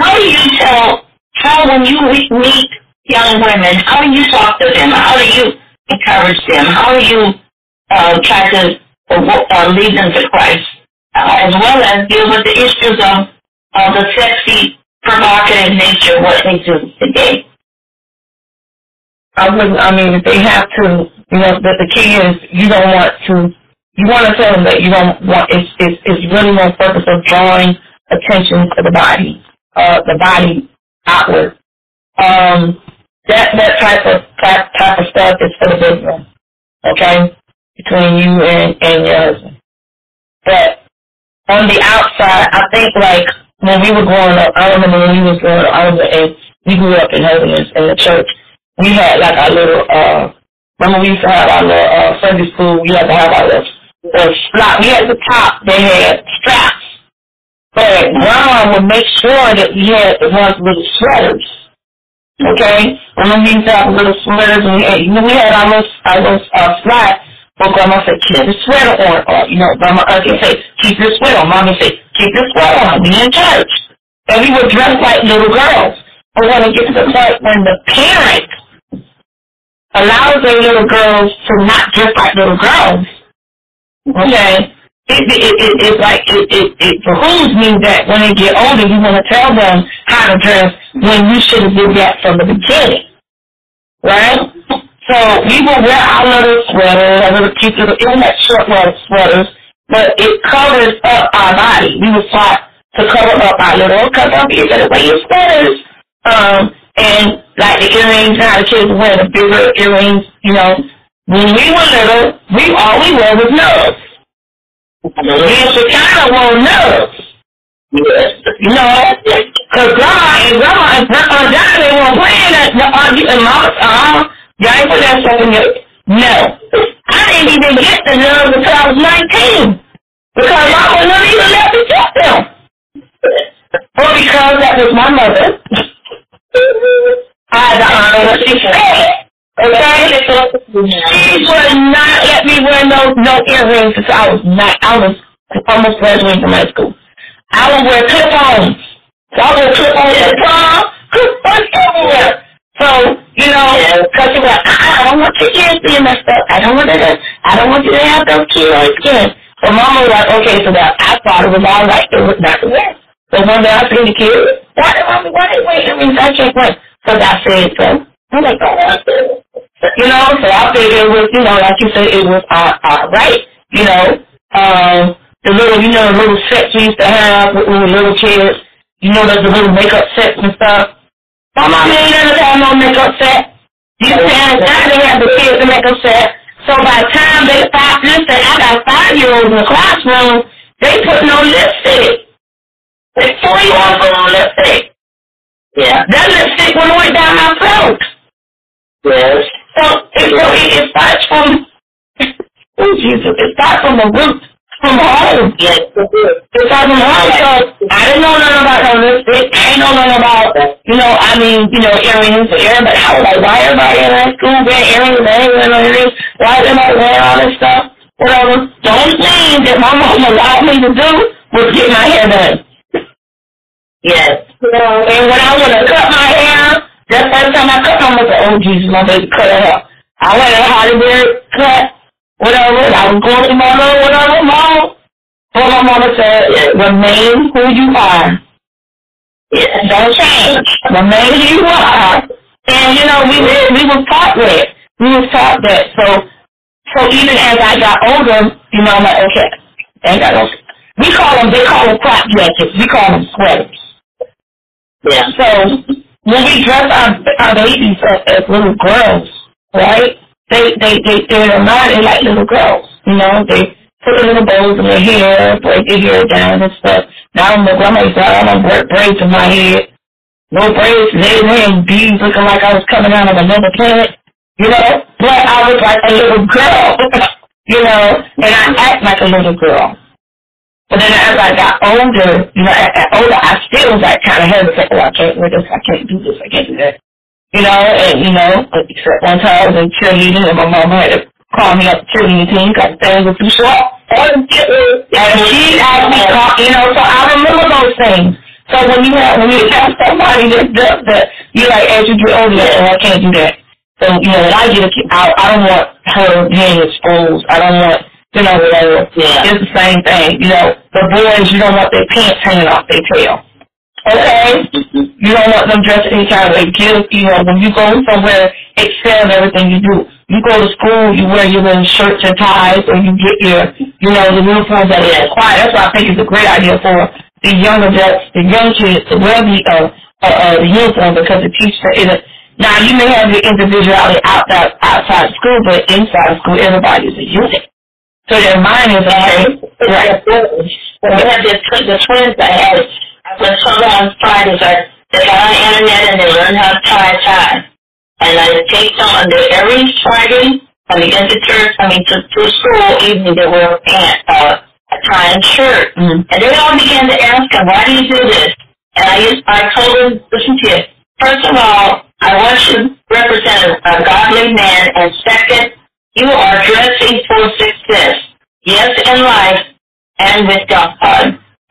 how do you tell, how when you meet young women, how do you talk to them? How do you encourage them? How do you uh, try to uh, uh, lead them to Christ? Uh, as well as deal with the issues of, of the sexy, provocative nature of what they do today. I wouldn't. I mean, if they have to, you know, but the key is you don't want to. You want to tell them that you don't want. It's it's, it's really no purpose of drawing attention to the body, uh, the body outward. Um, that that type of type, type of stuff is for the bedroom, okay, between you and and your husband. But on the outside, I think like when we were growing up, I remember when we was growing up, I was and we grew up in Holiness in the church we had like our little uh remember we used to have our little uh Sunday school, we had to have our little uh, strap we had the top, they had straps. But mom would make sure that we had the ones with sweaters. Okay? Remember we to have little sweaters we had you know we had our little our little uh slide but grandma said, keep the sweater on or you know, grandma uh, would say, keep your sweater on. Mommy say, keep your sweater on, we in church. And we would dress like little girls. But when it gets to the point when the parent allows their little girls to not dress like little girls, Okay. It, it, it, it's like it, it, it behooves me that when they get older, you want to tell them how to dress when you should have did that from the beginning, right? So we will wear our little sweaters, our little cute little, it was not short little sweaters, but it covers up our body. We were taught to cover up our little, cover up your little wear your sweaters. Um, and like the earrings, now the kids wear the bigger earrings, you know. When we were little, we all we wore was nubs. Me and Shekinah wore nubs. You know, cause grandma and grandma and that. No, uh, and mama, uh, y'all ain't put that in. No, I didn't even get the nubs until I was nineteen because mama never even let me get them. Because that was my mother. I had to honor she. Okay? She would not let me wear no no earrings until I was not I was almost graduating from high school. I would wear clip ons. So I would clip ons at prom, clip ons everywhere. So, you know, because she was like, I don't want your ears being messed up. I don't want to I don't want you to have those keloid skin. So mama was like, okay, so that I thought it was all right it was not to wear. So one day I seen the kid, why did mommy why did wait earrings? I can't wear. So I said so. Oh, you know, so I figured it was, you know, like you said, it was uh, uh, right, you know, um, the little, you know, the little sets we used to have with, with little kids, you know, there's the little makeup sets and stuff. My mom ain't never had no makeup set. You saying now they have the kids a makeup set. So by the time they five, listen, I got five year olds in the classroom, they put no lipstick. They three year olds put on lipstick. Yeah, that lipstick went right down my throat. Yes. So it really it starts from oh Jesus, it starts from the root from home. Yes, it starts from home. So I didn't know nothing about no lipstick. I didn't know nothing about you know, I mean, you know, earrings for everybody. I was like, why everybody in that school wearing earrings and wearing no earrings? Why is everybody wearing all this stuff? Whatever. The only thing that my mom allowed me to do was get my hair done. Yes. You know, and when I want to cut my hair, that first time I cut my mother, oh Jesus, my baby cut her hair. I went to Hollywood, cut, whatever. I was going to my mother, whatever, mom. But my mama said, remain who you are. Yeah, don't change. Remain who you are. And you know, we we was taught that. We was taught that. So so even as I got older, you know, I'm like, okay, ain't got no we call them they call them crop jackets. We call them sweaters. Yeah. So when we dress our our babies up as little girls, right? They they they they're in their mind they like little girls. You know, they put little bows in their hair, break their hair down and stuff. Now I'm I'm like I don't wear braids in my head. No braids, they and beads looking like I was coming out of another planet. You know? But I was like a little girl. you know, and I act like a little girl. But then as I got older, you know, at, at older, I still was like kind of hesitant. Oh, I can't wear this. I can't do this. I can't do that. You know, and you know, except one time I was in cheerleading and my mom had to call me up cheerleading team because things were too short. And she asked me, you know, so I remember those things. So when you have when you have somebody that does that, you like as you get older, oh, I can't do that. So you know, when I get a kid, I, I don't want her being exposed. I don't want you know, whatever. Yeah. It's the same thing. You know, the boys, you don't want their pants hanging off their tail. Okay? You don't want them dressed any kind of way. Give, you know, when you go somewhere, excel in everything you do. You go to school, you wear your little shirts and ties, or you get your, you know, the uniforms that are required. That's why I think it's a great idea for the young adults, the young kids to wear the, uh, uh, uh, the uniform because it teaches them. It, now, you may have your individuality outside, outside school, but inside school, everybody is a unit. So their mind is okay. Right. When we had the, the twins I had, when someone on Fridays, I, they got on the internet and they learned how to tie a tie. And I take them under every Friday, when we get to church, I mean, to, to school evening, they wear a pant, uh, a tie and shirt. Mm-hmm. And they all began to ask him, why do you do this? And I used, I told them, listen to you. First of all, I want you to represent a godly man, and second, you are dressing for success. Yes, in life and with God.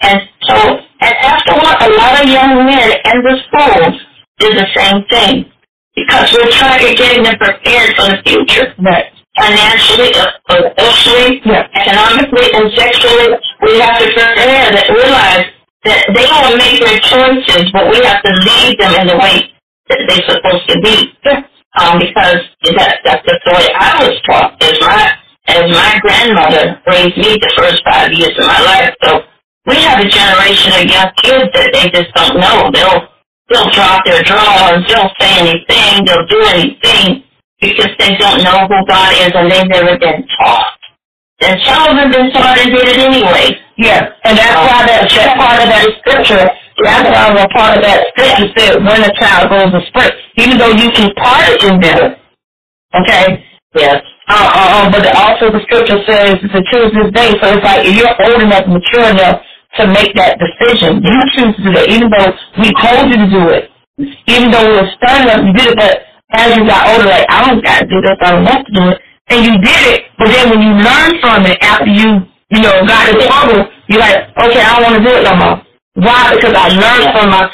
And so, and after what, a lot of young men in the schools do the same thing because we're trying to get them prepared for the future. Right. financially, uh, emotionally, Yeah. economically, and sexually. We have to prepare that realize that they will make their choices, but we have to lead them in the way that they're supposed to be. Um, because that, that's just the way I was taught as my as my grandmother raised me the first five years of my life. So we have a generation of young kids that they just don't know. They'll they'll drop their drawers, they'll say anything, they'll do anything because they don't know who God is and they've never been taught. And some of them been taught and did it anyway. Yeah, and that's why that, that part of that scripture, that's why a part of that scripture said when a child goes astray, even though you can pardon them, okay? Yes. Uh, uh, uh, but also the scripture says to choose this day, so it's like if you're old enough, mature enough to make that decision, you choose to do that, even though we told you to do it, even though we were stern enough, you did it, but as you got older, like, I don't got to do this, I don't want to do it, and you did it, but then when you learn from it after you, you know, got in trouble, you're like, okay, I don't want to do it no more. Why? Because I learned from my,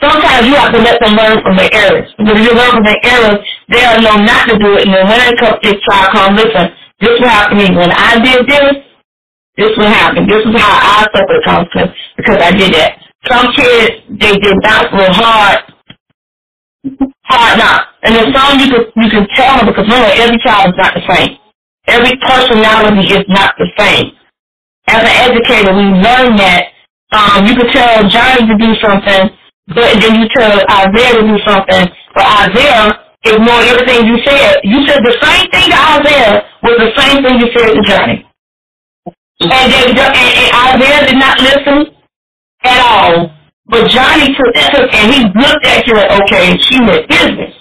sometimes you have to let them learn from their errors. Because if you learn from their errors, they'll know not to do it, and then when they come, this child comes, listen, this to me. When I did this, this what happened. This is how I suffered consequence because I did that. Some kids, they did not real hard, hard not. And then some you can, you can tell them because remember, every child is not the same. Every personality is not the same. As an educator, we learn that um, you could tell Johnny to do something, but then you tell Isaiah to do something, but Isaiah ignored everything you said. You said the same thing to Isaiah was the same thing you said to Johnny. And, then, and, and Isaiah did not listen at all. But Johnny took, took and he looked at you like, okay, she meant business.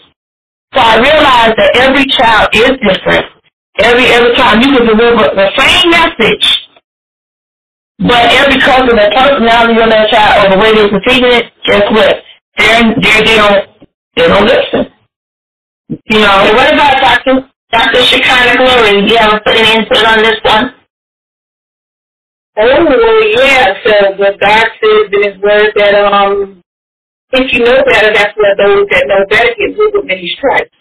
So I realized that every child is different. Every every time you can deliver the same message, but every because of the personality of that child or the way they're receiving it, guess what? They're, they're, they don't they don't listen. You know, And what about Dr. Dr. Shekinah Glory? You have any input on this one? Oh, well, yeah. So the God says in His Word that um, if you know better, that's where those that know better get rid of many stripes.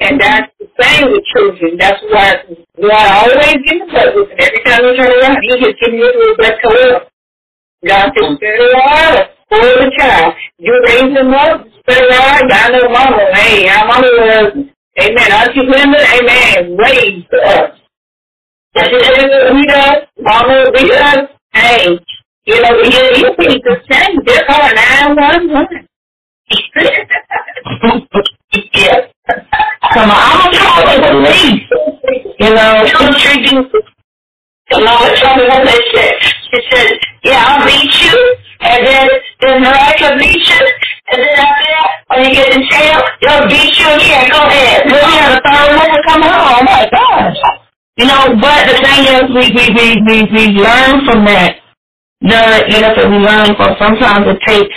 And that's the same with children. That's why God always us with and every time we turn around, He just gives you a back to love. God says, spit it out for the child. You raise them up, spit it out. I know mama, hey, our mama was, amen. Auntie Linda, amen, raised us. That's it. We does. Mama, we does. Hey, you know, you, you think the same. They're calling 911. yes. Come on, I'm gonna call it the least. You know, intriguing. The mama told me what they said. She said, yeah, I'll beat you. And then, then Mariah beat you. And then after that, when you get in jail, they'll beat you again. Go ahead. then we had a third woman come home. Oh my gosh. You know, but the thing is, we we we we, we learn from that. Learn, you know, that we learn from. Sometimes it takes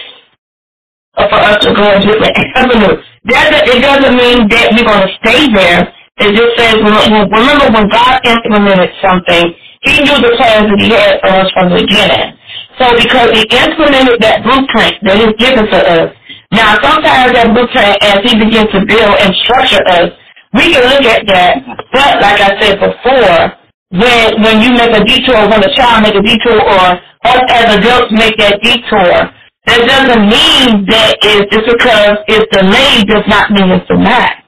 for us to go a different avenue. That it doesn't mean that we're going to stay there. It just says, remember when God implemented something, He knew the plans that He had for us from the beginning. So because He implemented that blueprint that He's given to us, now sometimes that blueprint, as He begins to build and structure us, we can look at that, but like I said before, when when you make a detour, when a child make a detour, or us as adults make that detour, that doesn't mean that it's just because it's delayed does not mean it's denied.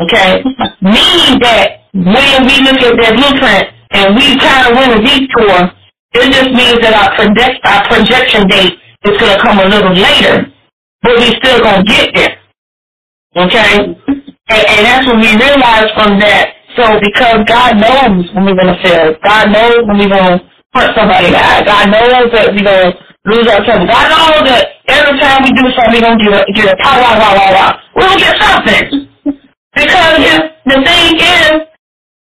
Okay? Meaning that when we look at that blueprint and we kind of win a detour, it just means that our project our projection date is going to come a little later, but we still going to get there. Okay? And, and that's what we realize from that. So because God knows when we're gonna fail, God knows when we're gonna hurt somebody. God God knows that we're gonna lose our temper. God knows that every time we do something, we're gonna get a get a pow wow wow wow wow. We're gonna get something. Because if, the thing is,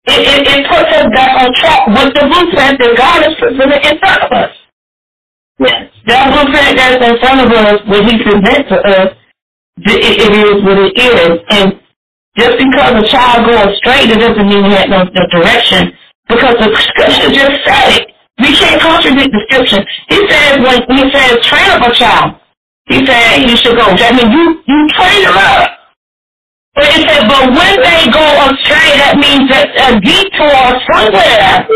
it, it, it puts us back on track with the blueprint that God has presented in front of us. Yes. That blueprint that's in front of us, what He presents to us, it, it is what it is. And just because a child goes astray, that doesn't mean he had no, no direction. Because the scripture just said it. We can't contradict the scripture. He says when he says train up a child, he said you should go. That means you you train them up. But he said, but when they go astray, that means that a detour somewhere.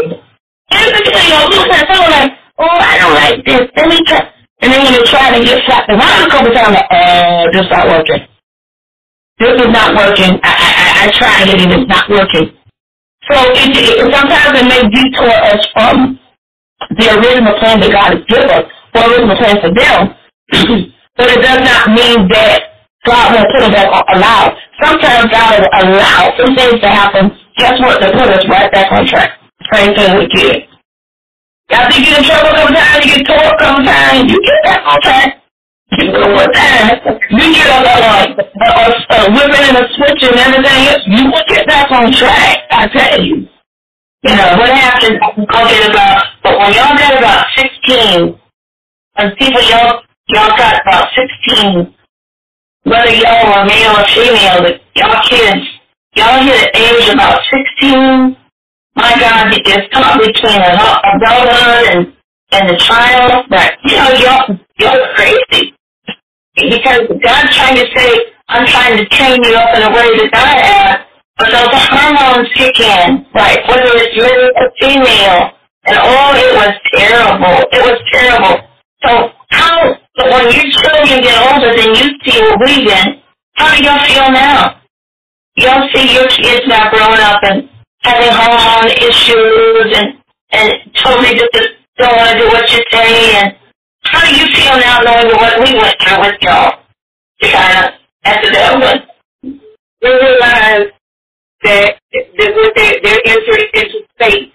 Between, you know, look at someone like, oh, I don't like this. Let me try. And then when they try to get slapped around a couple times, like, oh, this not working. This is not working. I, I, I- I tried it and it's not working. So it, it, sometimes it may detour us from the original plan that God has given us, or original plan for them. but it does not mean that God will put it back on, allow. Sometimes God will allow some things to happen. Guess what? To put us right back on track. Same thing with kids. Y'all think you in trouble a couple times, you get tore a you get back on track. You go with that. You get a, a, a, a, a whipping and a switch and everything you will get back on track, I tell you. You know, what happens, I'll get about, but when y'all get about 16, and people y'all, y'all got about 16, whether y'all are male or female, but y'all kids, y'all hit the age about 16, my God, it's caught between adult- adulthood and, and the child, but, you know, y'all, y'all crazy. Because God's trying to say, I'm trying to train you up in a way that I have, but those hormones kick in, right? Whether it's male or female, and oh, it was terrible. It was terrible. So how, when your children get older than you see or we did, how do y'all feel now? Y'all see your kids now growing up and having hormone issues and, and totally just don't want to do what you say and how do you feel now knowing what we went through with y'all? To kind of after that one. We realize that that what they they're entering into faith.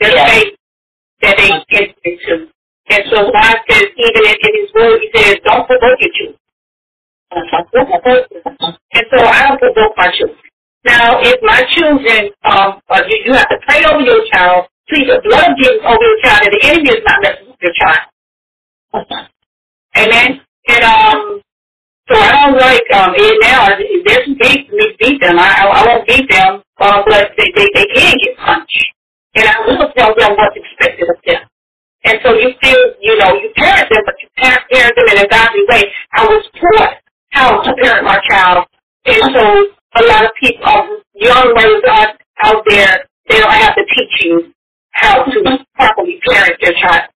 Their Yeah. faith that they get into. And so God says even in, in his word he says, Don't provoke your children. And so I don't provoke my children. Now, if my children, um, uh, you, you have to pray over your child, plead the blood of Jesus over your child, and the enemy is not messing with your child. Amen. And um, so I don't like um it now. If there's some gates for me to beat them, I I, won't beat them, uh, but they, they they can get punched, and I will tell them what's expected of them. And so you feel, you know, you parent them, but you parent, them in a godly way. I was taught how to parent my child, and so a lot of people, um, young mothers out out there, they don't have to teach you how to properly parent your child.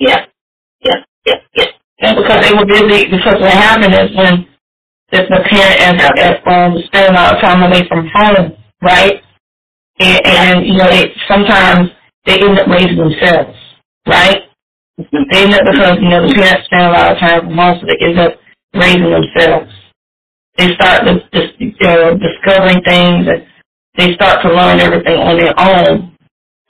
Yes, yes, yes, yes. And because they were busy, because what happened is when if the parent is at um, spending a lot of time away from home, right? And, and you know, they, sometimes they end up raising themselves, right? They end up because you know the parents spend a lot of time from home, so they end up raising themselves. They start dis- dis- uh, discovering things, and they start to learn everything on their own.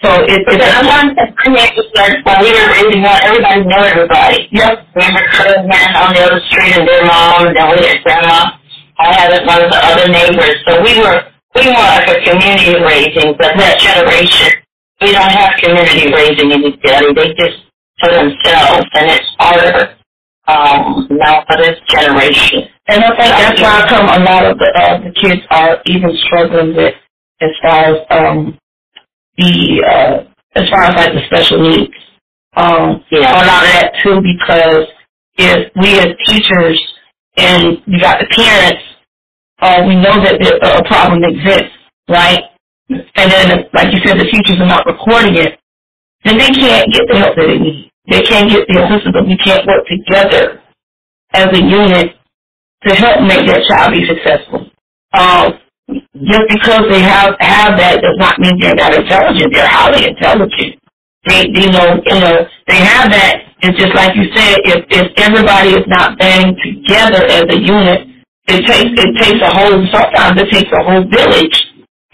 So it, But it's the one I made was like when we were raising up, everybody knew everybody. Yep. We had cousin on the other street and their mom, and then we had grandma. I had it one of the other neighbors. So we were we were like a community raising, but that generation, we don't have community raising anybody. They just for themselves, and it's harder um, now for this generation. And I think that's why come a lot of the uh, the kids are even struggling with as far as um the uh as far as like the special needs. Um Yeah. a lot that too because if we as teachers and you got the parents, uh we know that a problem exists, right? And then like you said the teachers are not recording it, then they can't get the help that they need. They can't get the assistance, but we can't work together as a unit to help make that child be successful. Um, just because they have have that does not mean they're not intelligent. They're highly intelligent. They, you know, you know, they have that. It's just like you said, if if everybody is not banding together as a unit, it takes it takes a whole. Sometimes it takes a whole village.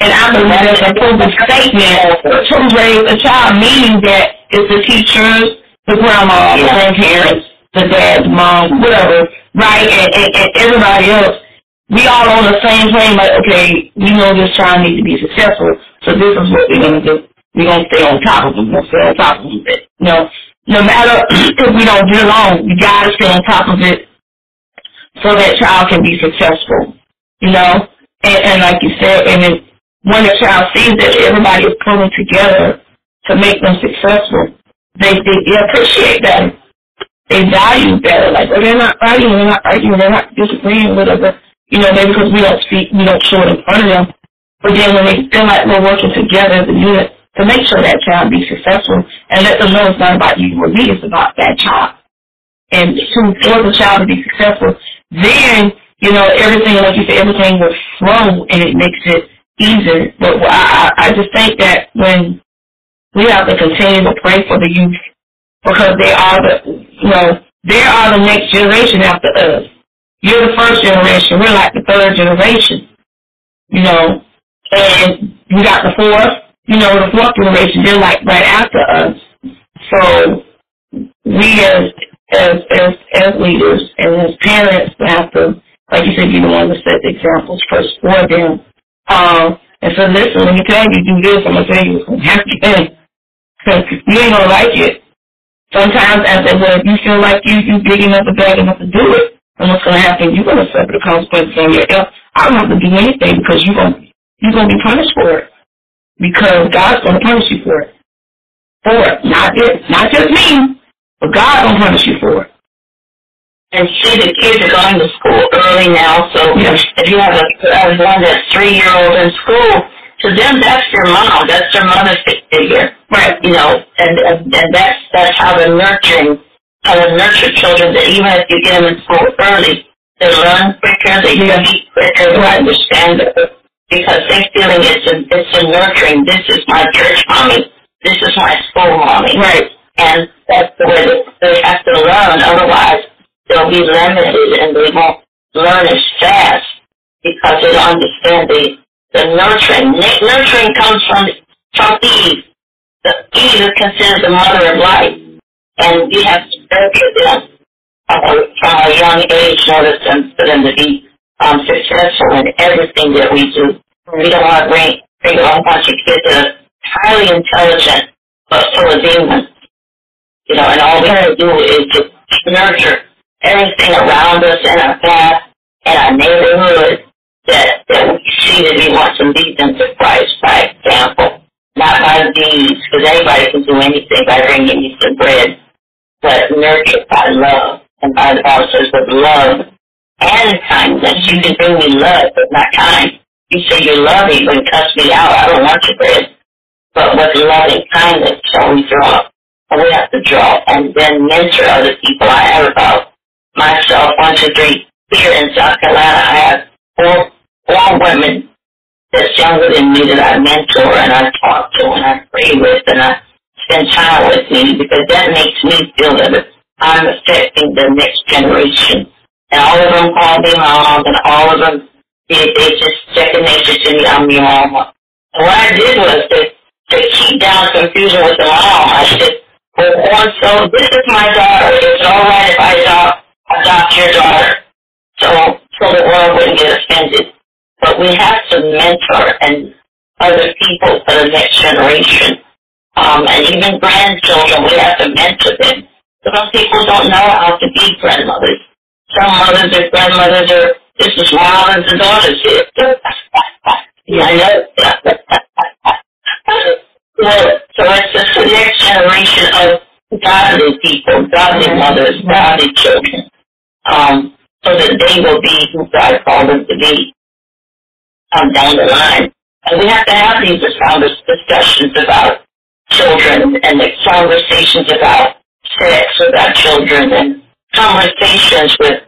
And I believe that's a proven statement to raise a child, meaning that it's the teachers, the grandma, the grandparents, the dad, mom, whatever, right, and, and, and everybody else, we all on the same plane, like, okay, we know this child needs to be successful, so this is what we're to do. We're to stay on top of them. We're to stay on top of them. You know, no matter if we don't get along, we got to stay on top of it so that child can be successful. You know, and, and like you said, and then when the child sees that everybody is pulling together to make them successful, they, they, they appreciate that they value better. Like, oh, they're not fighting, they're not arguing, they're not disagreeing, whatever. You know, maybe because we don't speak, we don't show it in front of them. But then when they feel like we're working together as a unit to make sure that child be successful and let them know it's not about you or me, it's about that child. And to for the child to be successful, then, you know, everything, like you said, everything will flow and it makes it easier. But I, I just think that when we have to continue to pray for the youth because they are the, you know, they are the next generation after us. You're the first generation. We're like the third generation. You know, and we got the fourth, you know, the fourth generation. They're like right after us. So we as as as as leaders and as parents have to, like you said, be the one to set the examples first for them. Um, and so listen, let me tell you, do this. I'm gonna tell you what's gonna happen. Because you ain't gonna like it. Sometimes I say, well, if you feel like you you big enough or bad enough to do it, then what's gonna happen? You're gonna suffer the consequences on your health. I don't have to do anything because you're gonna you're gonna be punished for it. Because God's gonna punish you for it. For it. Not it, not just me, but God gonna punish you for it. And see, the kids are going to school early now, so Yes. if you have a, one that's three year old in school, to them that's their mom, that's their mother figure. Right. You know, and, and, and that's that's how the nurturing how to nurture children that even if you get them in school early, they learn quicker, they Yeah. speak quicker, they understand it because they're feeling it's a it's a nurturing. This is my church mommy. This is my school mommy Right. and that's the way that they have to learn. Otherwise, they'll be limited and they won't learn as fast because they don't understand the, the nurturing. N- nurturing comes from from Eve. The Eve is considered the mother of life, and we have to nurture them from a young age in order to, for them to be um, successful in everything that we do. We don't want to bring, a whole bunch of kids that are highly intelligent but full of demons you know, and all we have to do is just nurture everything around us in our path, in our neighborhood, that, that we see that we want to lead them to Christ by example, not by deeds, because anybody can do anything by bringing you some bread, but nurture by love. And by the Bible with love and kindness. You can bring me love, but not kind. You say you're loving, but cuss me out. I don't want your bread. But with loving kindness shall we draw and we have to draw and then mentor other people. I have about myself, one, two, three, here in South Carolina, I have four, four women that's younger than me that I mentor and I talk to and I pray with and I spend time with me because that makes me feel that I'm affecting the next generation. And all of them call me mom and all of them, they, they just second nature to me, I'm your mama. And what I did was to, to keep down confusion with the mom, I said, well, so this is my daughter. It's all right if I adopt, adopt your daughter. So, so the world wouldn't get offended. But we have to mentor and other people for the next generation. Um, and even grandchildren, we have to mentor them. Some people don't know how to be grandmothers. Some mothers or grandmothers are, this is mothers and daughters here. yeah, I know. Well, so it's just the next generation of godly people, godly mothers, godly children, um, so that they will be who God called them to be um, down the line. And we have to have these discussions about children and the conversations about sex with our children and conversations with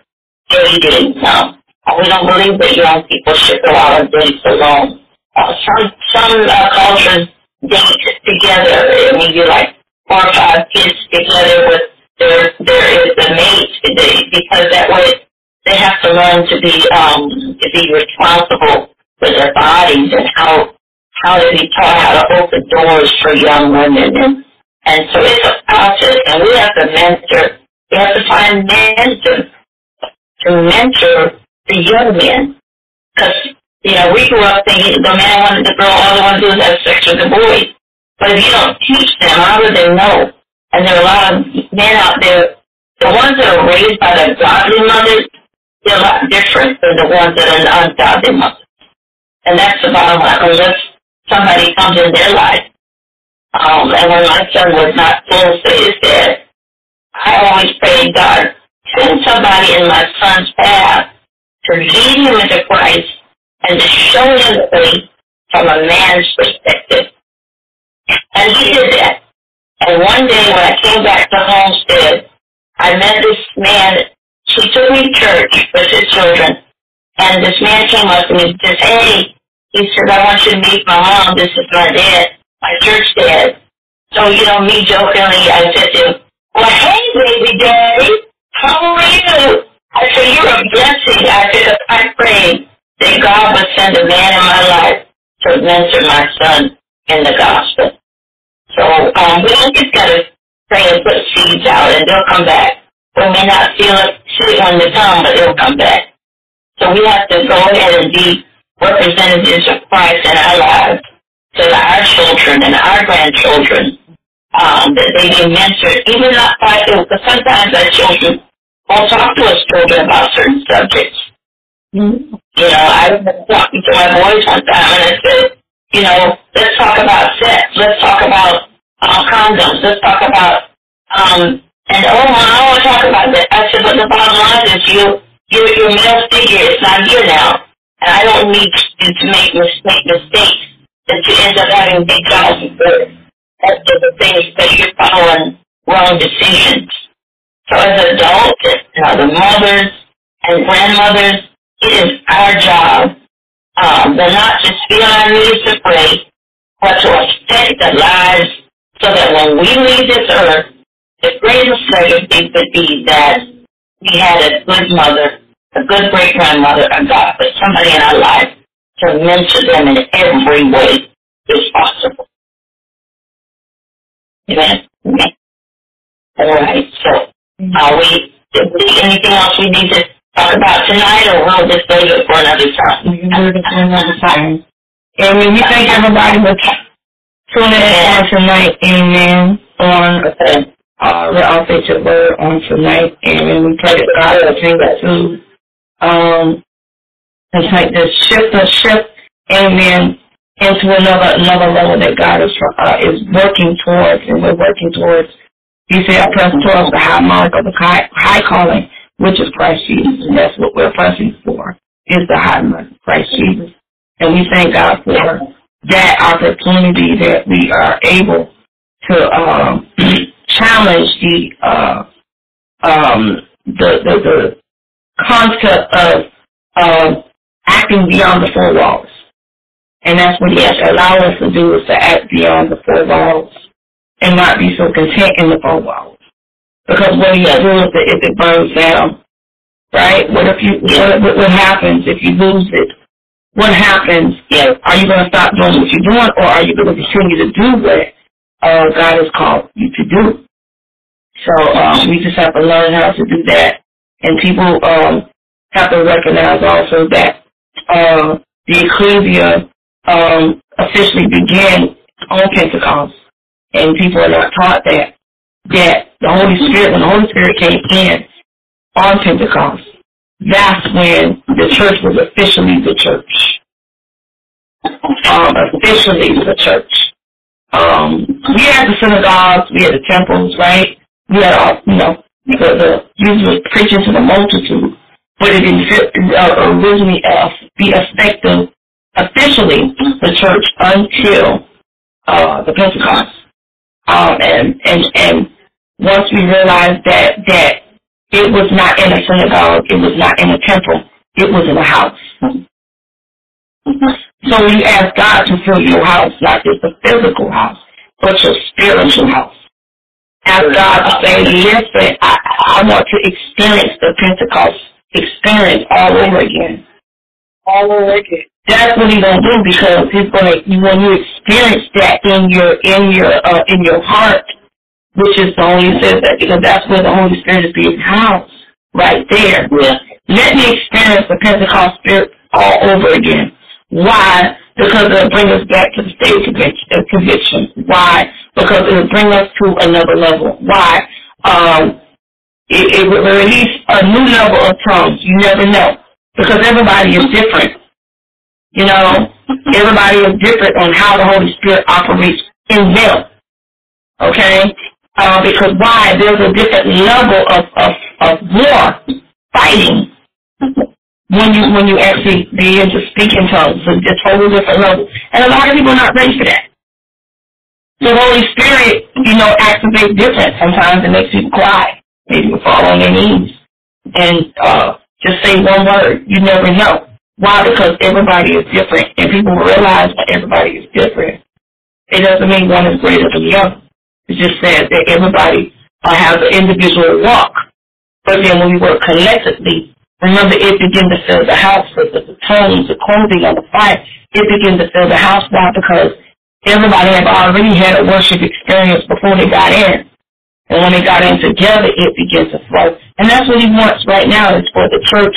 dating. Um, we don't believe that young people should go out on dates alone. Uh, some some uh, cultures date together. I mean, you like four or five kids together with their there is a mate they, because that way they have to learn to be um to be responsible for their bodies and how how to be taught how to open doors for young women and and so it's a process and we have to mentor we have to find men to to mentor the young men because you know, we grew up thinking the man wanted the girl, all they want to do is have sex with the boy. But if you don't teach them, how do they know? And there are a lot of men out there, the ones that are raised by the godly mothers, they're a lot different than the ones that are the ungodly mothers. And that's the bottom line, unless somebody comes in their life. Um, and when my son was not full his dad, I always prayed, God, send somebody in my son's path to lead him into Christ and to show him the way from a man's perspective. And he did that. And one day when I came back to Homestead, I met this man. He took me to church with his children. And this man came up to me and says, hey, he said, I want you to meet my mom. This is my dad, my church dad. So, you know, me jokingly, I said to him, well, hey, baby daddy, how are you? I said, you're a blessing. I said, I pray that God would send a man in my life to mentor my son in the gospel. So um, we just got to pray and put seeds out, and they'll come back. We may not feel it, see it when they come, but they'll come back. So we have to go ahead and be representatives of Christ in our lives to our children and our grandchildren, um, that they be mentored, even not by because sometimes our children won't talk to us children about certain subjects. Mm-hmm. You know, I was talking to my boys one time and I said, you know, let's talk about sex, let's talk about uh, condoms, let's talk about, um, and oh, I don't want to talk about that. I said, but the bottom line is you, your, your male figure is not here now, and I don't need you to make mistake, mistakes that you end up having big jobs for. That's the things that you're following wrong decisions. So as adults, know, the mothers and grandmothers, it is our job um, to not just feel our need to pray, but to affect the lives so that when we leave this earth, the greatest legacy would be that we had a good mother, a good great grandmother, a God, but somebody in our life to mentor them in every way is possible. Amen. Amen. All right. So, are we? Anything else we need to talk about tonight, or we'll just save it for another time? We can do it for another time. And we thank everybody for tuning in on tonight, amen, on Okay. uh, the authentic word on tonight, and we pray that God will continue to um, and take this shift, the shift, amen, into another another level that God is uh, is working towards, and we're working towards. He said, "I press towards the high mark of the high, high calling, which is Christ Jesus, and that's what we're pressing for, is the high mark, Christ Jesus." And we thank God for that opportunity that we are able to um, challenge the uh, um, the, the the concept of uh, acting beyond the four walls, and that's what He has to allow us to do is to act beyond the four walls and not be so content in the four walls. Because what do you do is that if it burns down, right? What if you what, what happens if you lose it? What happens? Yeah. Are you going to stop doing what you're doing, or are you going to continue to do what uh, God has called you to do? So um, we just have to learn how to do that, and people um, have to recognize also that uh, the ecclesia um, officially began on Pentecost, and people are not taught that that the Holy Spirit, when the Holy Spirit came in on Pentecost, that's when the church was officially the church. Um, officially the church. Um, we had the synagogues, we had the temples, right? We had all, you know, the, the was preaching to the multitude, but it uh, originally uh, be effective officially the church until uh, the Pentecost. Um, and and and once we realized that that it was not in a synagogue, it was not in a temple, it was in a house. So you ask God to fill your house, not just a physical house, but your spiritual house. God to say, listen, I, I want to experience the Pentecost experience all over again. All over again. That's what he's gonna do because he's gonna when you experience that in your in your uh, in your heart, which is the Holy says that because that's where the Holy Spirit is being housed, right there. Yeah. Let me experience the Pentecost spirit all over again. Why? Because it'll bring us back to the state of conviction. Why? Because it'll bring us to another level. Why? Um, it, it will release a new level of tongues. You never know. Because everybody is different. You know, everybody is different on how the Holy Spirit operates in them. Okay? Uh, because why? There's a different level of, of, of war, fighting. When you when you actually begin to speak in tongues, it's a totally different level. And a lot of people are not ready for that. The Holy Spirit, you know, activates different. Sometimes it makes people cry. Maybe people fall on their knees and uh just say one word. You never know. Why? Because everybody is different and people realize that everybody is different. It doesn't mean one is greater than the other. It just says that everybody uh, has an individual walk. But then when we work collectively, remember it begins to fill the house with the, tones, the clothing on the fire. It begins to fill the house. Why? Because everybody had already had a worship experience before they got in. And when they got in together, it begins to flow. And that's what he wants right now is for the church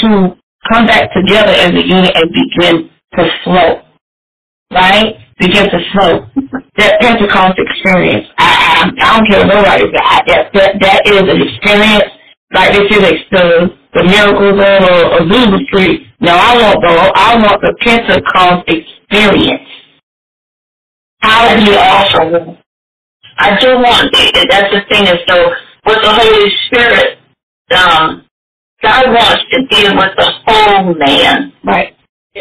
to come back together as a unit and begin to flow. Right? Begin to flow. That Pentecost experience, I, I, I don't care what nobody says, that, that, that is an experience like they say the the miracles on a Azusa Street. Now I want the I want the Pentecost experience. How do you also I do want that. that's the thing is so with the Holy Spirit, um, God wants to deal with the whole man. right?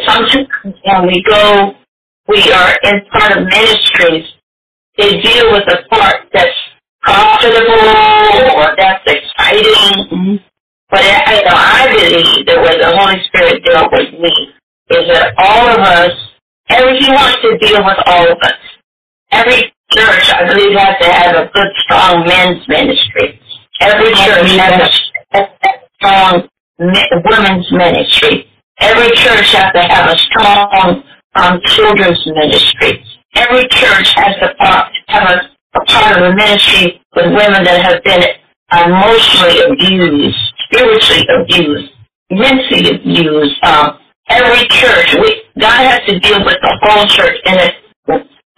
Sometimes when we go, we are in part of ministries. They deal with the part that's profitable or that's exciting. Mm-hmm. But I, you know, I believe that where the Holy Spirit dealt with me is that all of us, every He wants to deal with all of us. Every church, I believe, has to have a good, strong men's ministry. Every church has a, a strong women's ministry. Every church has to have a strong um, children's ministry. Every church has to part, have a, a part of a ministry with women that have been emotionally abused, spiritually abused, mentally abused. Um, every church, we, God has to deal with the whole church, and it,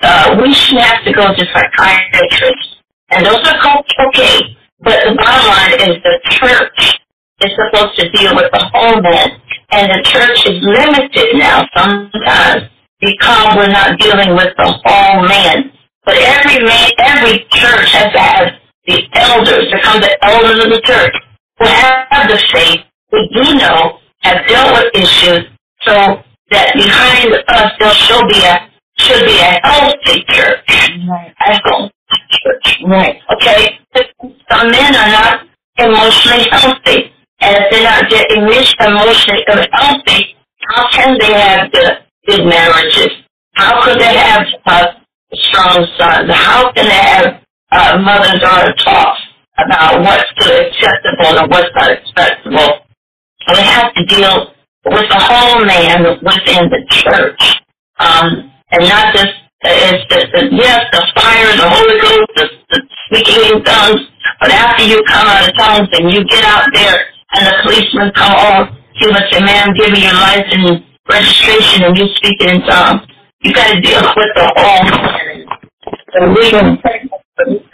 uh, we shouldn't have to go to psychiatrists. And those are co- okay, but the bottom line is the church is supposed to deal with the whole man, and the church is limited now sometimes because we're not dealing with the whole man. But every man, every church has to have the elders, to come the elders of the church, who have the faith, who do know, have dealt with issues, so that behind us there should be a should be a healthy church, Right. a healthy church. Right. Okay, some men are not emotionally healthy, and if they're not getting emotionally healthy, how can they have the good marriages? How could they have uh, strong sons? How can they have uh, mother and daughter talk about what's acceptable and what's not acceptable? We have to deal with the whole man within the church, um, and not just it's the, the yes, the fire, the Holy Ghost, the, the speaking in tongues. But after you come out of tongues and you get out there, and the policeman come over, he would say, "Ma'am, give me your license registration," and you speak in tongues. You got to deal with the whole man. So we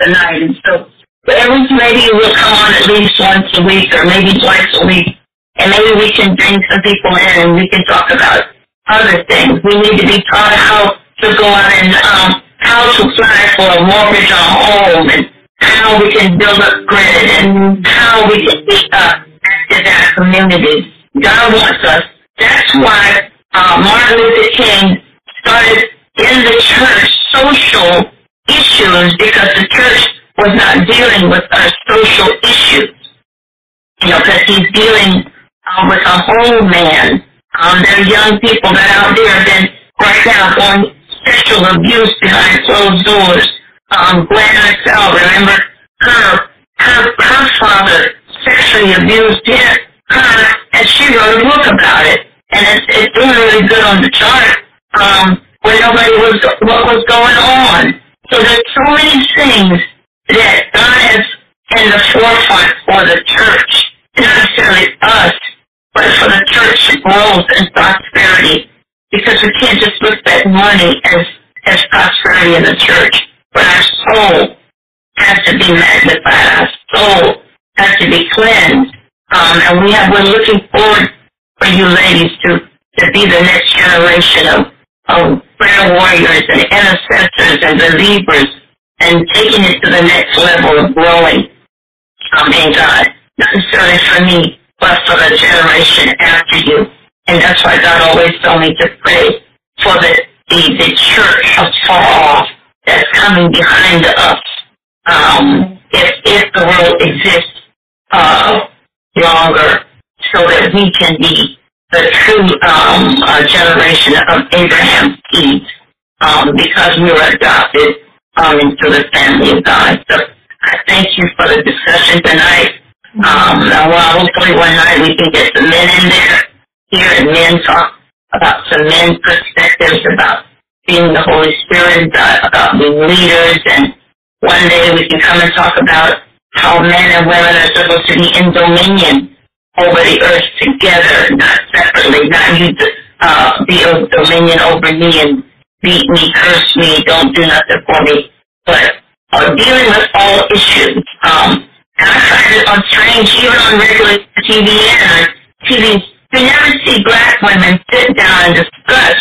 tonight, and so but every maybe we'll come on at least once a week or maybe twice a week, and maybe we can bring some people in and we can talk about other things. We need to be taught how to go out and um, how to apply for a mortgage on home and how we can build up credit and how we can be uh, active in our communities. God wants us. That's why uh, Martin Luther King started in the church social issues because the church was not dealing with our social issues. You know, because he's dealing um, with a whole man. Um, there are young people that out there that right now going sexual abuse behind closed doors. Um, Gwen herself, remember her, her, her father sexually abused her, and she wrote a book about it. And it's, it's doing really good on the chart, um, where nobody was, what was going on. So there's so many things that God has in the forefront for the church, not necessarily us, but for the church growth and prosperity. Because we can't just look at money as, as prosperity in the church, but our soul has to be magnified. Our soul has to be cleansed. Um, and we have, we're looking forward for you ladies to, to be the next generation of, of prayer warriors and intercessors and believers and taking it to the next level of growing um, in God. Not necessarily for me, but for the generation after you. And that's why God always told me to pray for the, the, the church of far off that's coming behind us. Um, if, if the world exists, uh, longer so that we can be the true, um, uh, generation of Abraham's seed, um, because we were adopted, um, the family of God. So I thank you for the discussion tonight. Um, and well, hopefully one night we can get the men in there, here and men talk about some men perspectives about being the Holy Spirit, about, about being leaders, and one day we can come and talk about how men and women are supposed to be in dominion over the earth together, not separately, not you uh, be in dominion over me and beat me, curse me, don't do nothing for me, but uh, dealing with all issues. Um, and I find it on strange, even on regular TV and TV, you never see black women sit down and discuss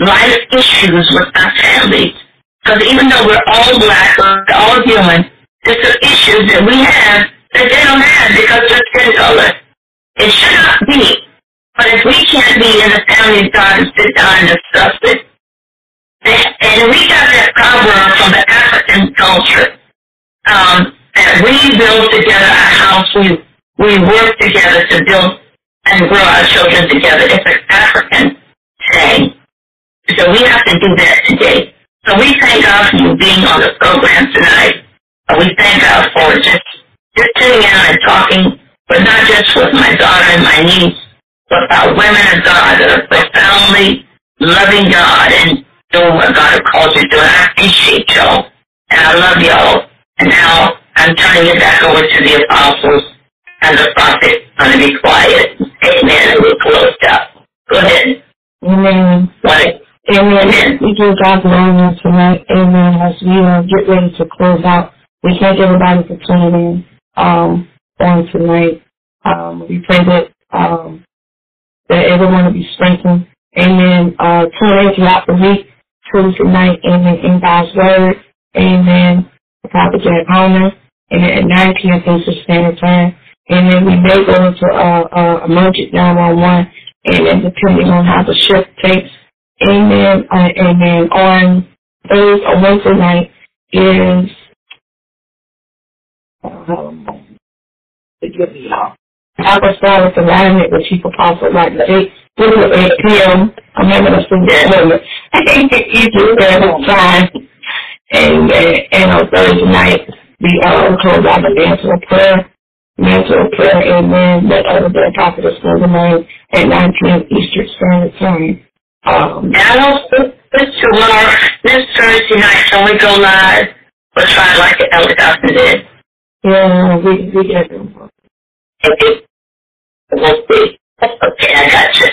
life issues with our families. Because even though we're all black, we're all human, there's some issues that we have that they don't have because they're skin color. It should not be. But if we can't be in the family and sit down and discuss it, and we got that proverb from the African culture, um, that we build together our house, we, we work together to build and grow our children together. It's an African saying. So we have to do that today. So we thank God for you being on the program tonight. We thank God for just, just sitting down and talking, but not just with my daughter and my niece, but about women of God that are profoundly loving God and doing what God has called you to do. And I appreciate y'all. And I love y'all. And now I'm turning it back over to the apostles and the prophet. I'm going to be quiet. Amen. And we'll close up. Go ahead. Amen. What? Amen. We give God glory tonight. Amen. As we uh, get ready to close out, we thank everybody for tuning in um, on tonight. Um, we pray that um, that everyone will be strengthened. Amen. Uh, tune in throughout the week, Tuesday night, amen, in God's Word. Amen. The prophet Jack Homer. And at 9 p.m. Eastern Standard Time. And then we may go into uh, uh, emergent 911. And then depending on how the shift takes, amen, uh, amen, on Thursday or Wednesday night is, um, forgive me, y'all. Apostolic Alignment with Chief Apostle Martin J. This is 8 p.m. I'm having a student moment. Eastern Standard Time. And, and on Thursday night, we uh, close out the mantle of prayer, mantle of prayer, amen, that other than prophetess for the name at 9 p.m. Eastern Standard Time. Um, And I think this tomorrow, this Thursday night, can we go live? We'll try like the Elder Dawson did. yeah, we, we get them. Okay. We'll see. Okay, I got you.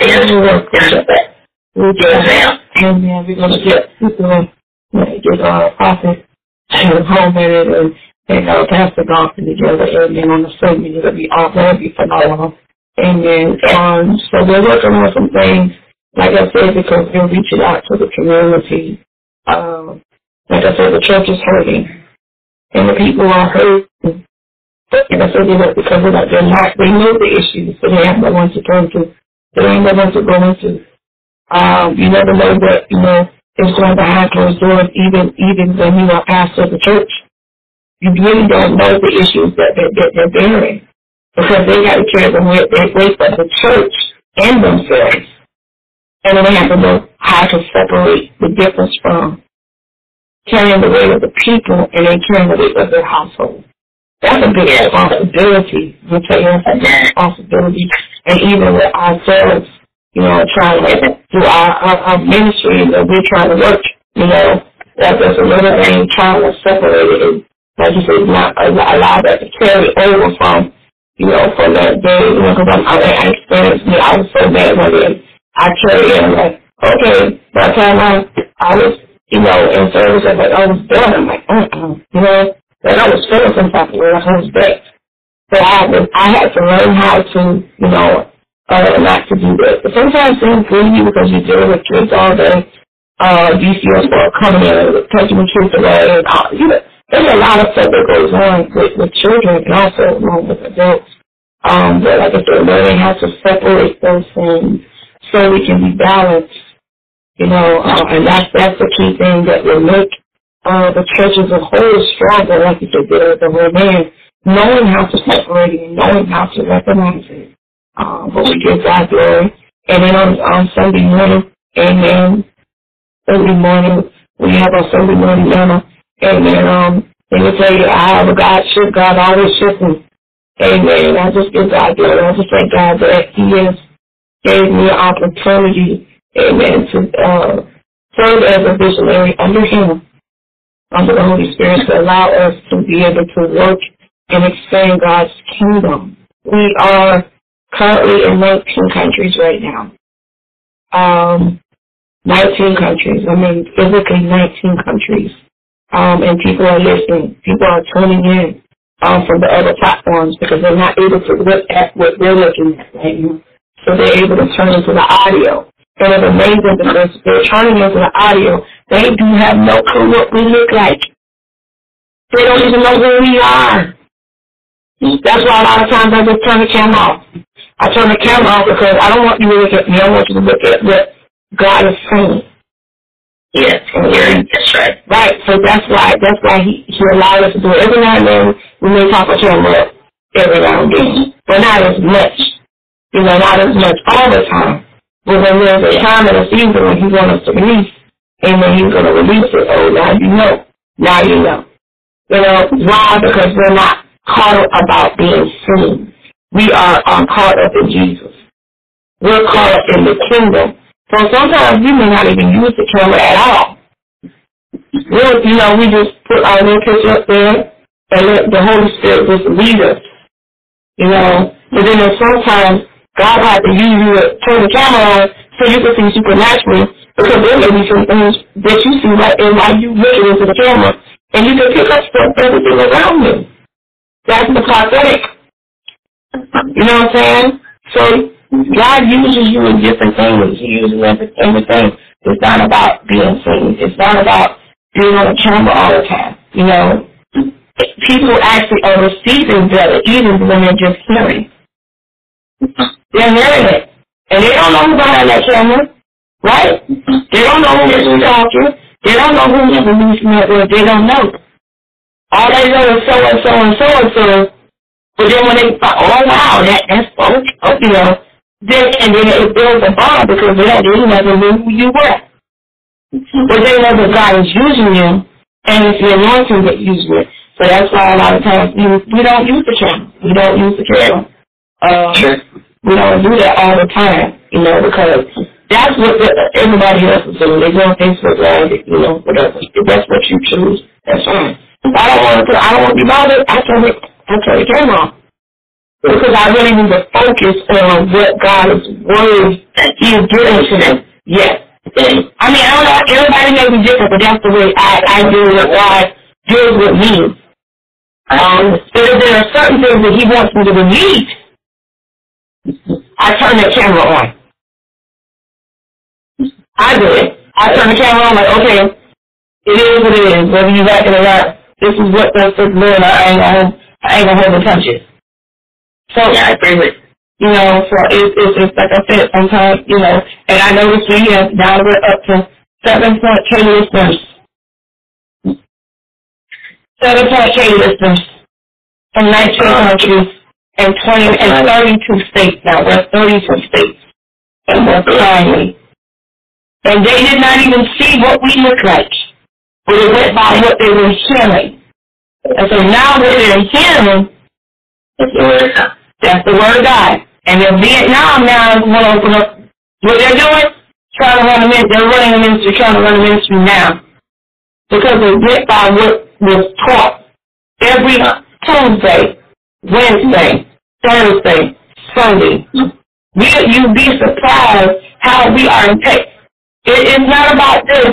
Yes, We will push it back. We yes, ma'am. amen, we're going to get people, uh, get our prophet and home in it and, and uh, Pastor Dawson together, amen, on the segment. It'll be all, that'll be phenomenal. Amen. Um, so we're working on some things, like I said, because we're reaching out to the community. Um, like I said, the church is hurting, and the people are hurting. And I said, you know, because they're not, they know the issues, so they have no one to turn to. They ain't to go into. Um, you never know what, you know, is going behind closed doors, even, even when you are pastor of the church. You really don't know the issues that, that, that they're bearing because they got to carry the weight, the weight of the church and themselves. And they have to know how to separate the difference from carrying the weight of the people and then carrying the weight of their household. That's a big responsibility. We tell a big responsibility. And even with ourselves, you know, trying to do our, our, our ministry that we're trying to work, you know, that there's another thing trying to separate it like you said, not allow that to carry over from you know, from that day, you know, because I, I experienced me, I was so bad one day. I carried it, I'm like, okay, by the time I, I was, you know, in service, I was like, I was done, I'm like, uh-uh, you know, and I was feeling some type of way, I was back. So I was, I had to learn how to, you know, uh, not to do that. But sometimes things bring you because you're dealing with kids all day, uh, DCS for coming in, taking the kids away, and all, you know, there's a lot of stuff that goes on with, with children and also along with adults. Um, but like I said, learning how to separate those things so we can be balanced. You know, uh, and that's that's the key thing that will make uh, the church a whole stronger. Like you said, the whole man, knowing how to separate it, and knowing how to recognize it. Um, but we give God glory. And then on, on Sunday morning, amen, Sunday morning, we have our Sunday morning manna. Amen. Um, they will tell you, I have a God shift, God always shifting. Amen. I just give God glory. I just thank God that He has gave me an opportunity, amen, to uh, serve as a visionary under Him, under the Holy Spirit, to allow us to be able to work and expand God's kingdom. We are currently in 19 countries right now. Um, 19 countries. I mean, physically 19 countries. Um, and people are listening. People are tuning in um, from the other platforms because they're not able to look at what we're looking at right now. So they're able to turn into the audio. And it's amazing because they're turning into the audio. They do have no clue what we look like. They don't even know who we are. That's why a lot of times I just turn the camera off. I turn the camera off because I don't want you to look at me. I want you to look at what God is saying. Yes, and hearing. That's right. Right. So that's why that's why he, he allowed us to do it. Every now and then we may talk to him every now and then. But not as much. You know, not as much all the time. But when there's a time and a season when he wants us to release, and when he's gonna release it, oh now you know. Now you know. You know, why? Because we're not caught up about being seen. We are, are caught up in Jesus. We're caught up in the kingdom. So sometimes you may not even use the camera at all. We'll, you know, we just put our little picture up there and let the Holy Spirit just lead us. You know, but then sometimes God had to use you to turn the camera on so you can see supernaturally because there may be some things that you see right in while you looking into the camera and you can pick up stuff everything around you. That's the prophetic. You know what I'm saying? So God uses you in different things. He uses everything. It's not about being seen. It's not about being on the camera all the time. You know, people actually are receiving better even when they're just hearing. They're hearing it. And they don't know who's behind that camera, right? They don't know who is talking. They don't know who's in the news network. They don't know. All they know is so and so and so and so. But then when they thought, oh wow, that that's oh, you know, then and then it builds a bond because they don't they never knew who you were. But they know that God is using you and it's the anointing that uses it. So that's why a lot of times we, we don't use the camera. We don't use the camera. Um, we don't do that all the time, you know, because that's what the, everybody else is doing. They go on Facebook Live, you know, whatever. If that's what you choose, that's fine. I don't want to. I don't want to be bothered. I turn it. I turn the camera off because I really need to focus on what God's word is giving to them. Yes. I mean, I don't know. Everybody may be different, but that's the way I I deal with God deals with me. Um, if there are certain things that He wants me to release, I turn the camera on. I do it. I turn the camera on like, okay, it is what it is. Whether you like it or not, this is what the the Lord. I ain't gonna, I ain't gonna hold touch it. So yeah, I agree with. You know, so it's it's it's like I said, sometimes you know, and I noticed we have now we're up to seven point K listeners. Seven point K listeners from nineteen countries and twenty and thirty two states now. We're thirty two states. And we're climbing. And they did not even see what we look like. But it went by what they were hearing. And so now what they're hearing is. That's the word of God. And in Vietnam now is going to open up what they're doing, trying to run a ministry. They're running a ministry, trying to run a ministry now. Because they went by what was taught every Tuesday, Wednesday, Thursday, Sunday. We, you'd be surprised how we are in It, it's not about this,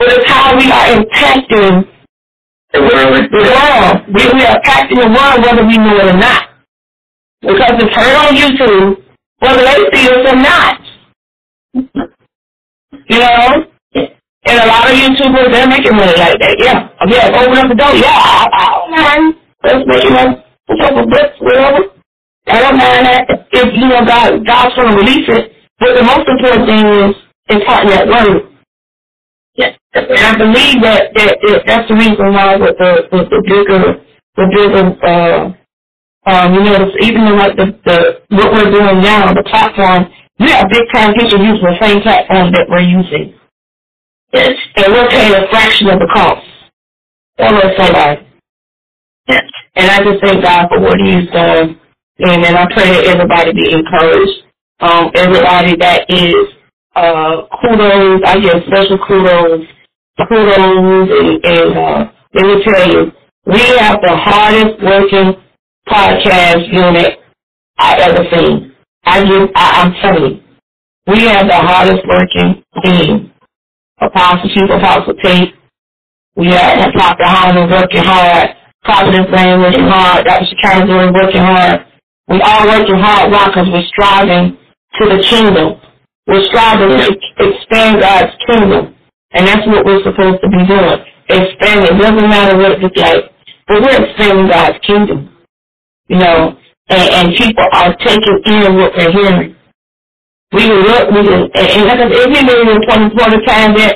but it's how we are impacting the world. The world. We, we are impacting the world whether we know it or not. Because it's heard on YouTube, whether they see us or not. You know? And a lot of YouTubers, they're making money like that. Yeah. Yeah, open up the door. Yeah, I, I don't mind. Let's make it a couple bucks, whatever. I don't mind that if you know God God's gonna release it. But the most important thing is imparting that word. Yes. And I believe that, that, that that's the reason why with the with the bigger the bigger uh um you know even in like the, the what we're doing now, the platform, we have big time people using the same platform that we're using. Yes. And we're paying a fraction of the cost. All of somebody. Yes. And I just thank God for what he's done, And then I pray that everybody be encouraged. Um, everybody that is uh kudos, I give special kudos, kudos and, and uh let me tell you, we have the hardest working podcast unit I ever seen. I give I, I'm telling you. We have the hardest working team. Apostle Chief Apostle Tate. We have Dr. Holland working hard. Prophetess Laney working hard. Dr. Chicago working hard. We all working hard. Why? Because we're striving to the kingdom. We're striving to expand God's kingdom. And that's what we're supposed to be doing. Expanding. It doesn't matter what it looks like. But we're expanding God's kingdom. You know, and, and people are taking in what they're hearing. We can look, we can, and, and like I said, it's been an important part of time that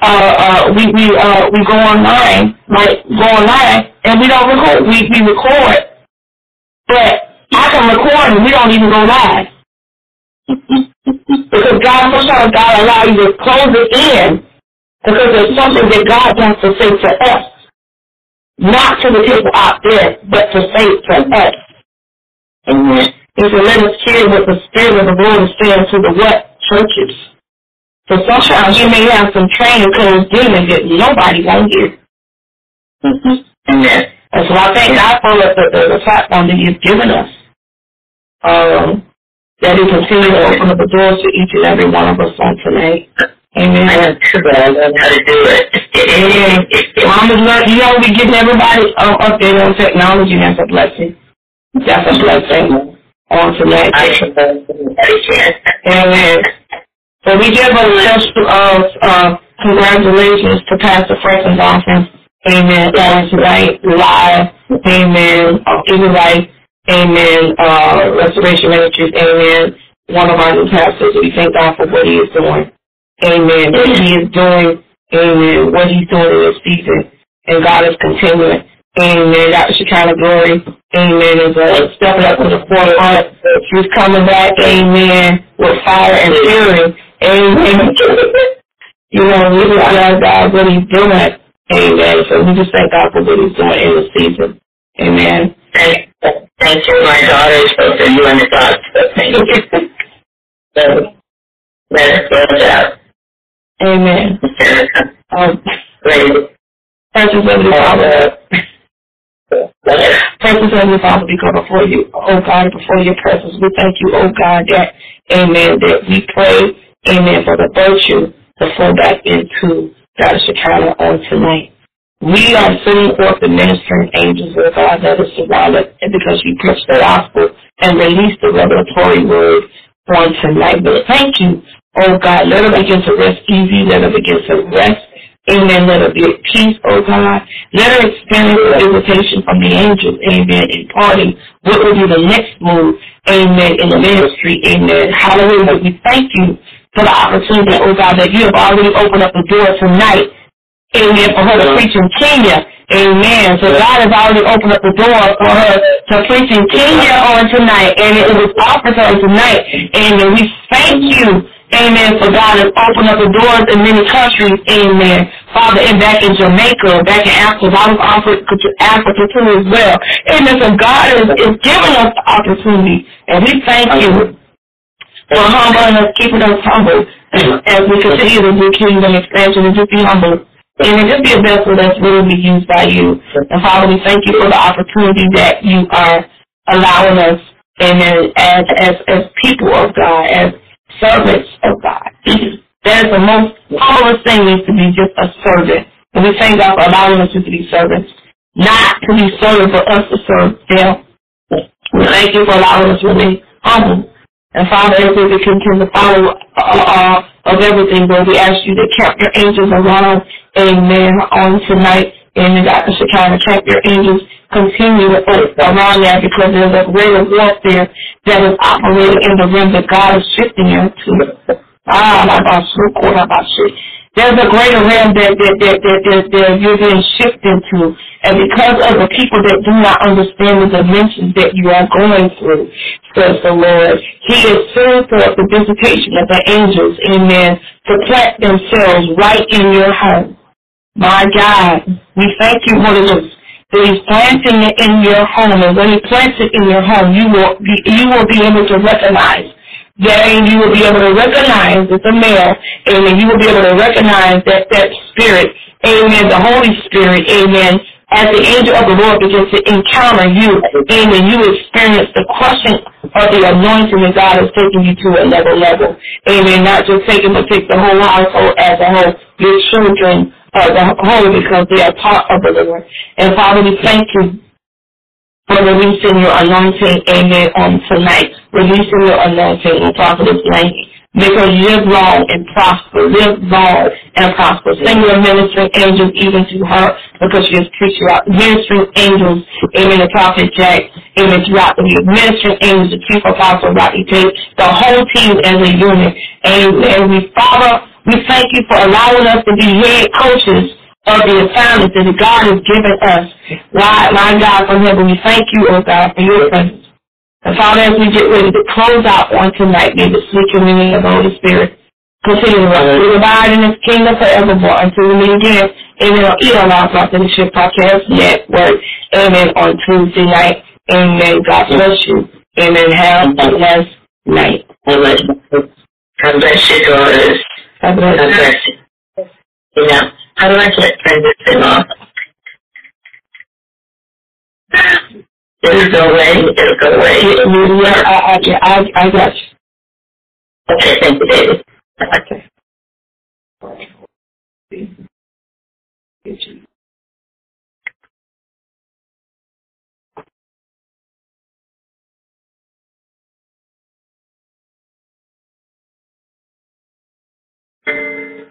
uh, uh, we we uh, we go online, like go online, and we don't record. We we record, but I can record and we don't even go live because God sometimes God allow you to close it in because there's something that God wants to say to us, not to the people out there, but to say to us. Amen. He said, let us hear what the Spirit of the Lord is saying to the what? Churches. So sometimes you may have some training closed demons that nobody won't hear. Amen. And so I thank God for the, the, the platform that He's given us. Um, that He continue to open up the doors to each and every one of us on tonight. Amen. I'm sure I learned how to do it. Amen. Just learning, you know, we getting everybody um, updated on technology. That's a blessing. That's a blessing on tonight. I can can. Amen. So we give a special of uh, congratulations to Pastor Francis Dawson. Amen. On tonight, live. Amen. Uh, everybody. Amen. Uh, Restoration Ministries. Amen. One of our new pastors. We thank God for what he is doing. Amen. What he is doing. Amen. What he's doing in this season. And God is continuing. Amen. Dr. Shekinah Glory. Amen. Is uh, stepping up to the forefront. She's coming back. Amen. With fire and fury. Amen. you know, we just love God what he's doing. Amen. So we just thank God for what he's doing in the season. Amen. Thank, you, my daughter, so for you and the God. Thank you. So, let us close out. Amen. Um, great. precious Heavenly Father, precious Heavenly Father, we go before you, oh God, before your presence. We thank you, oh God, that, amen, that we pray, amen, for the virtue to flow back into God Shekinah on tonight. We are sending forth the ministering angels, oh God, that is surrounded and because we preach the gospel and release the revelatory word on tonight. But thank you, oh God, let her begin to rest easy, let her begin to rest Amen. Let her be at peace, oh God. Let her experience the invitation from the angels, amen, imparting what will be the next move, amen, in the ministry, amen. Hallelujah. We thank you for the opportunity, oh God, that you have already opened up the door tonight, amen, for her to preach in Kenya. Amen. So God has already opened up the door for her to preach in Kenya on tonight, and it was offered to her tonight. And we thank you, Amen, for God has opened up the doors in many countries, amen. Father, and back in Jamaica, back in Africa, I was offered to Africa too as well. Amen. So God is, is giving us the opportunity, and we thank you for humbling us, keeping us humble as we continue to do kingdom expansion and just be humble. And it just be a vessel that's really be used by you. And Father, we thank you for the opportunity that you are allowing us, amen, as, as, as people of God, as servants of God. that is the most humblest thing is to be just a servant. And we thank God for allowing us to be servants. Not to be servants, but us to serve them. We thank you for allowing us to be humble. And Father, as we continue to follow uh, uh, of everything, Lord, we ask you to keep your angels around, amen, on tonight. And Dr. Shekinah, check your angels continue around there because there's a greater warfare that is operating in the realm that God is shifting you to. Ah, my God, so cool about shit. There's a greater realm that, that, that, that, that, that you're being shifted to. And because of the people that do not understand the dimensions that you are going through, says the Lord, He is sending forth the visitation of the angels, amen, to plant themselves right in your home. My God, we thank you, Holy Ghost, that He's planting it in your home. And when He plants it in your home, you will be, you will be able to recognize then you will be able to recognize it's a male, amen. You will be able to recognize that that spirit, amen, the Holy Spirit, amen, as the angel of the Lord begins to encounter you, amen, you experience the crushing of the anointing that God is taking you to another level. Level. Amen. Not just taking, but take the whole household as a whole, your children as a whole because they are part of the Lord. And Father, we thank you for releasing your anointing, amen, on tonight. Releasing your anointing on Prophetess Laney. Make her live long and prosper. Live long and prosper. Send your ministering angels even to her because she has preached out. Ministering angels, amen, the Prophet Jack, amen, throughout the week. Ministering angels, the Chief Apostle Rocky Tate, the whole team as a unit. And we, Father, we thank you for allowing us to be head coaches of the assignments that God has given us. Why, my God from heaven, we thank you, oh God, for your presence. And Father, as we get ready to close out on tonight, may the sweet communion of the Holy Spirit continue to rest. We abide in His kingdom forevermore until we meet again. Amen. On Elon Prophetship Podcast Network. Amen. On Tuesday night. Amen. God bless you. Amen. Have a blessed night. God bless you, daughters. You. bless you. You know, how do I get off? It'll go away. Go away. Yeah, I, I, I, I got you. Okay, thank you, David. Okay. Thank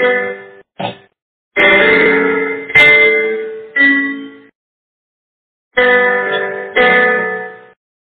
you.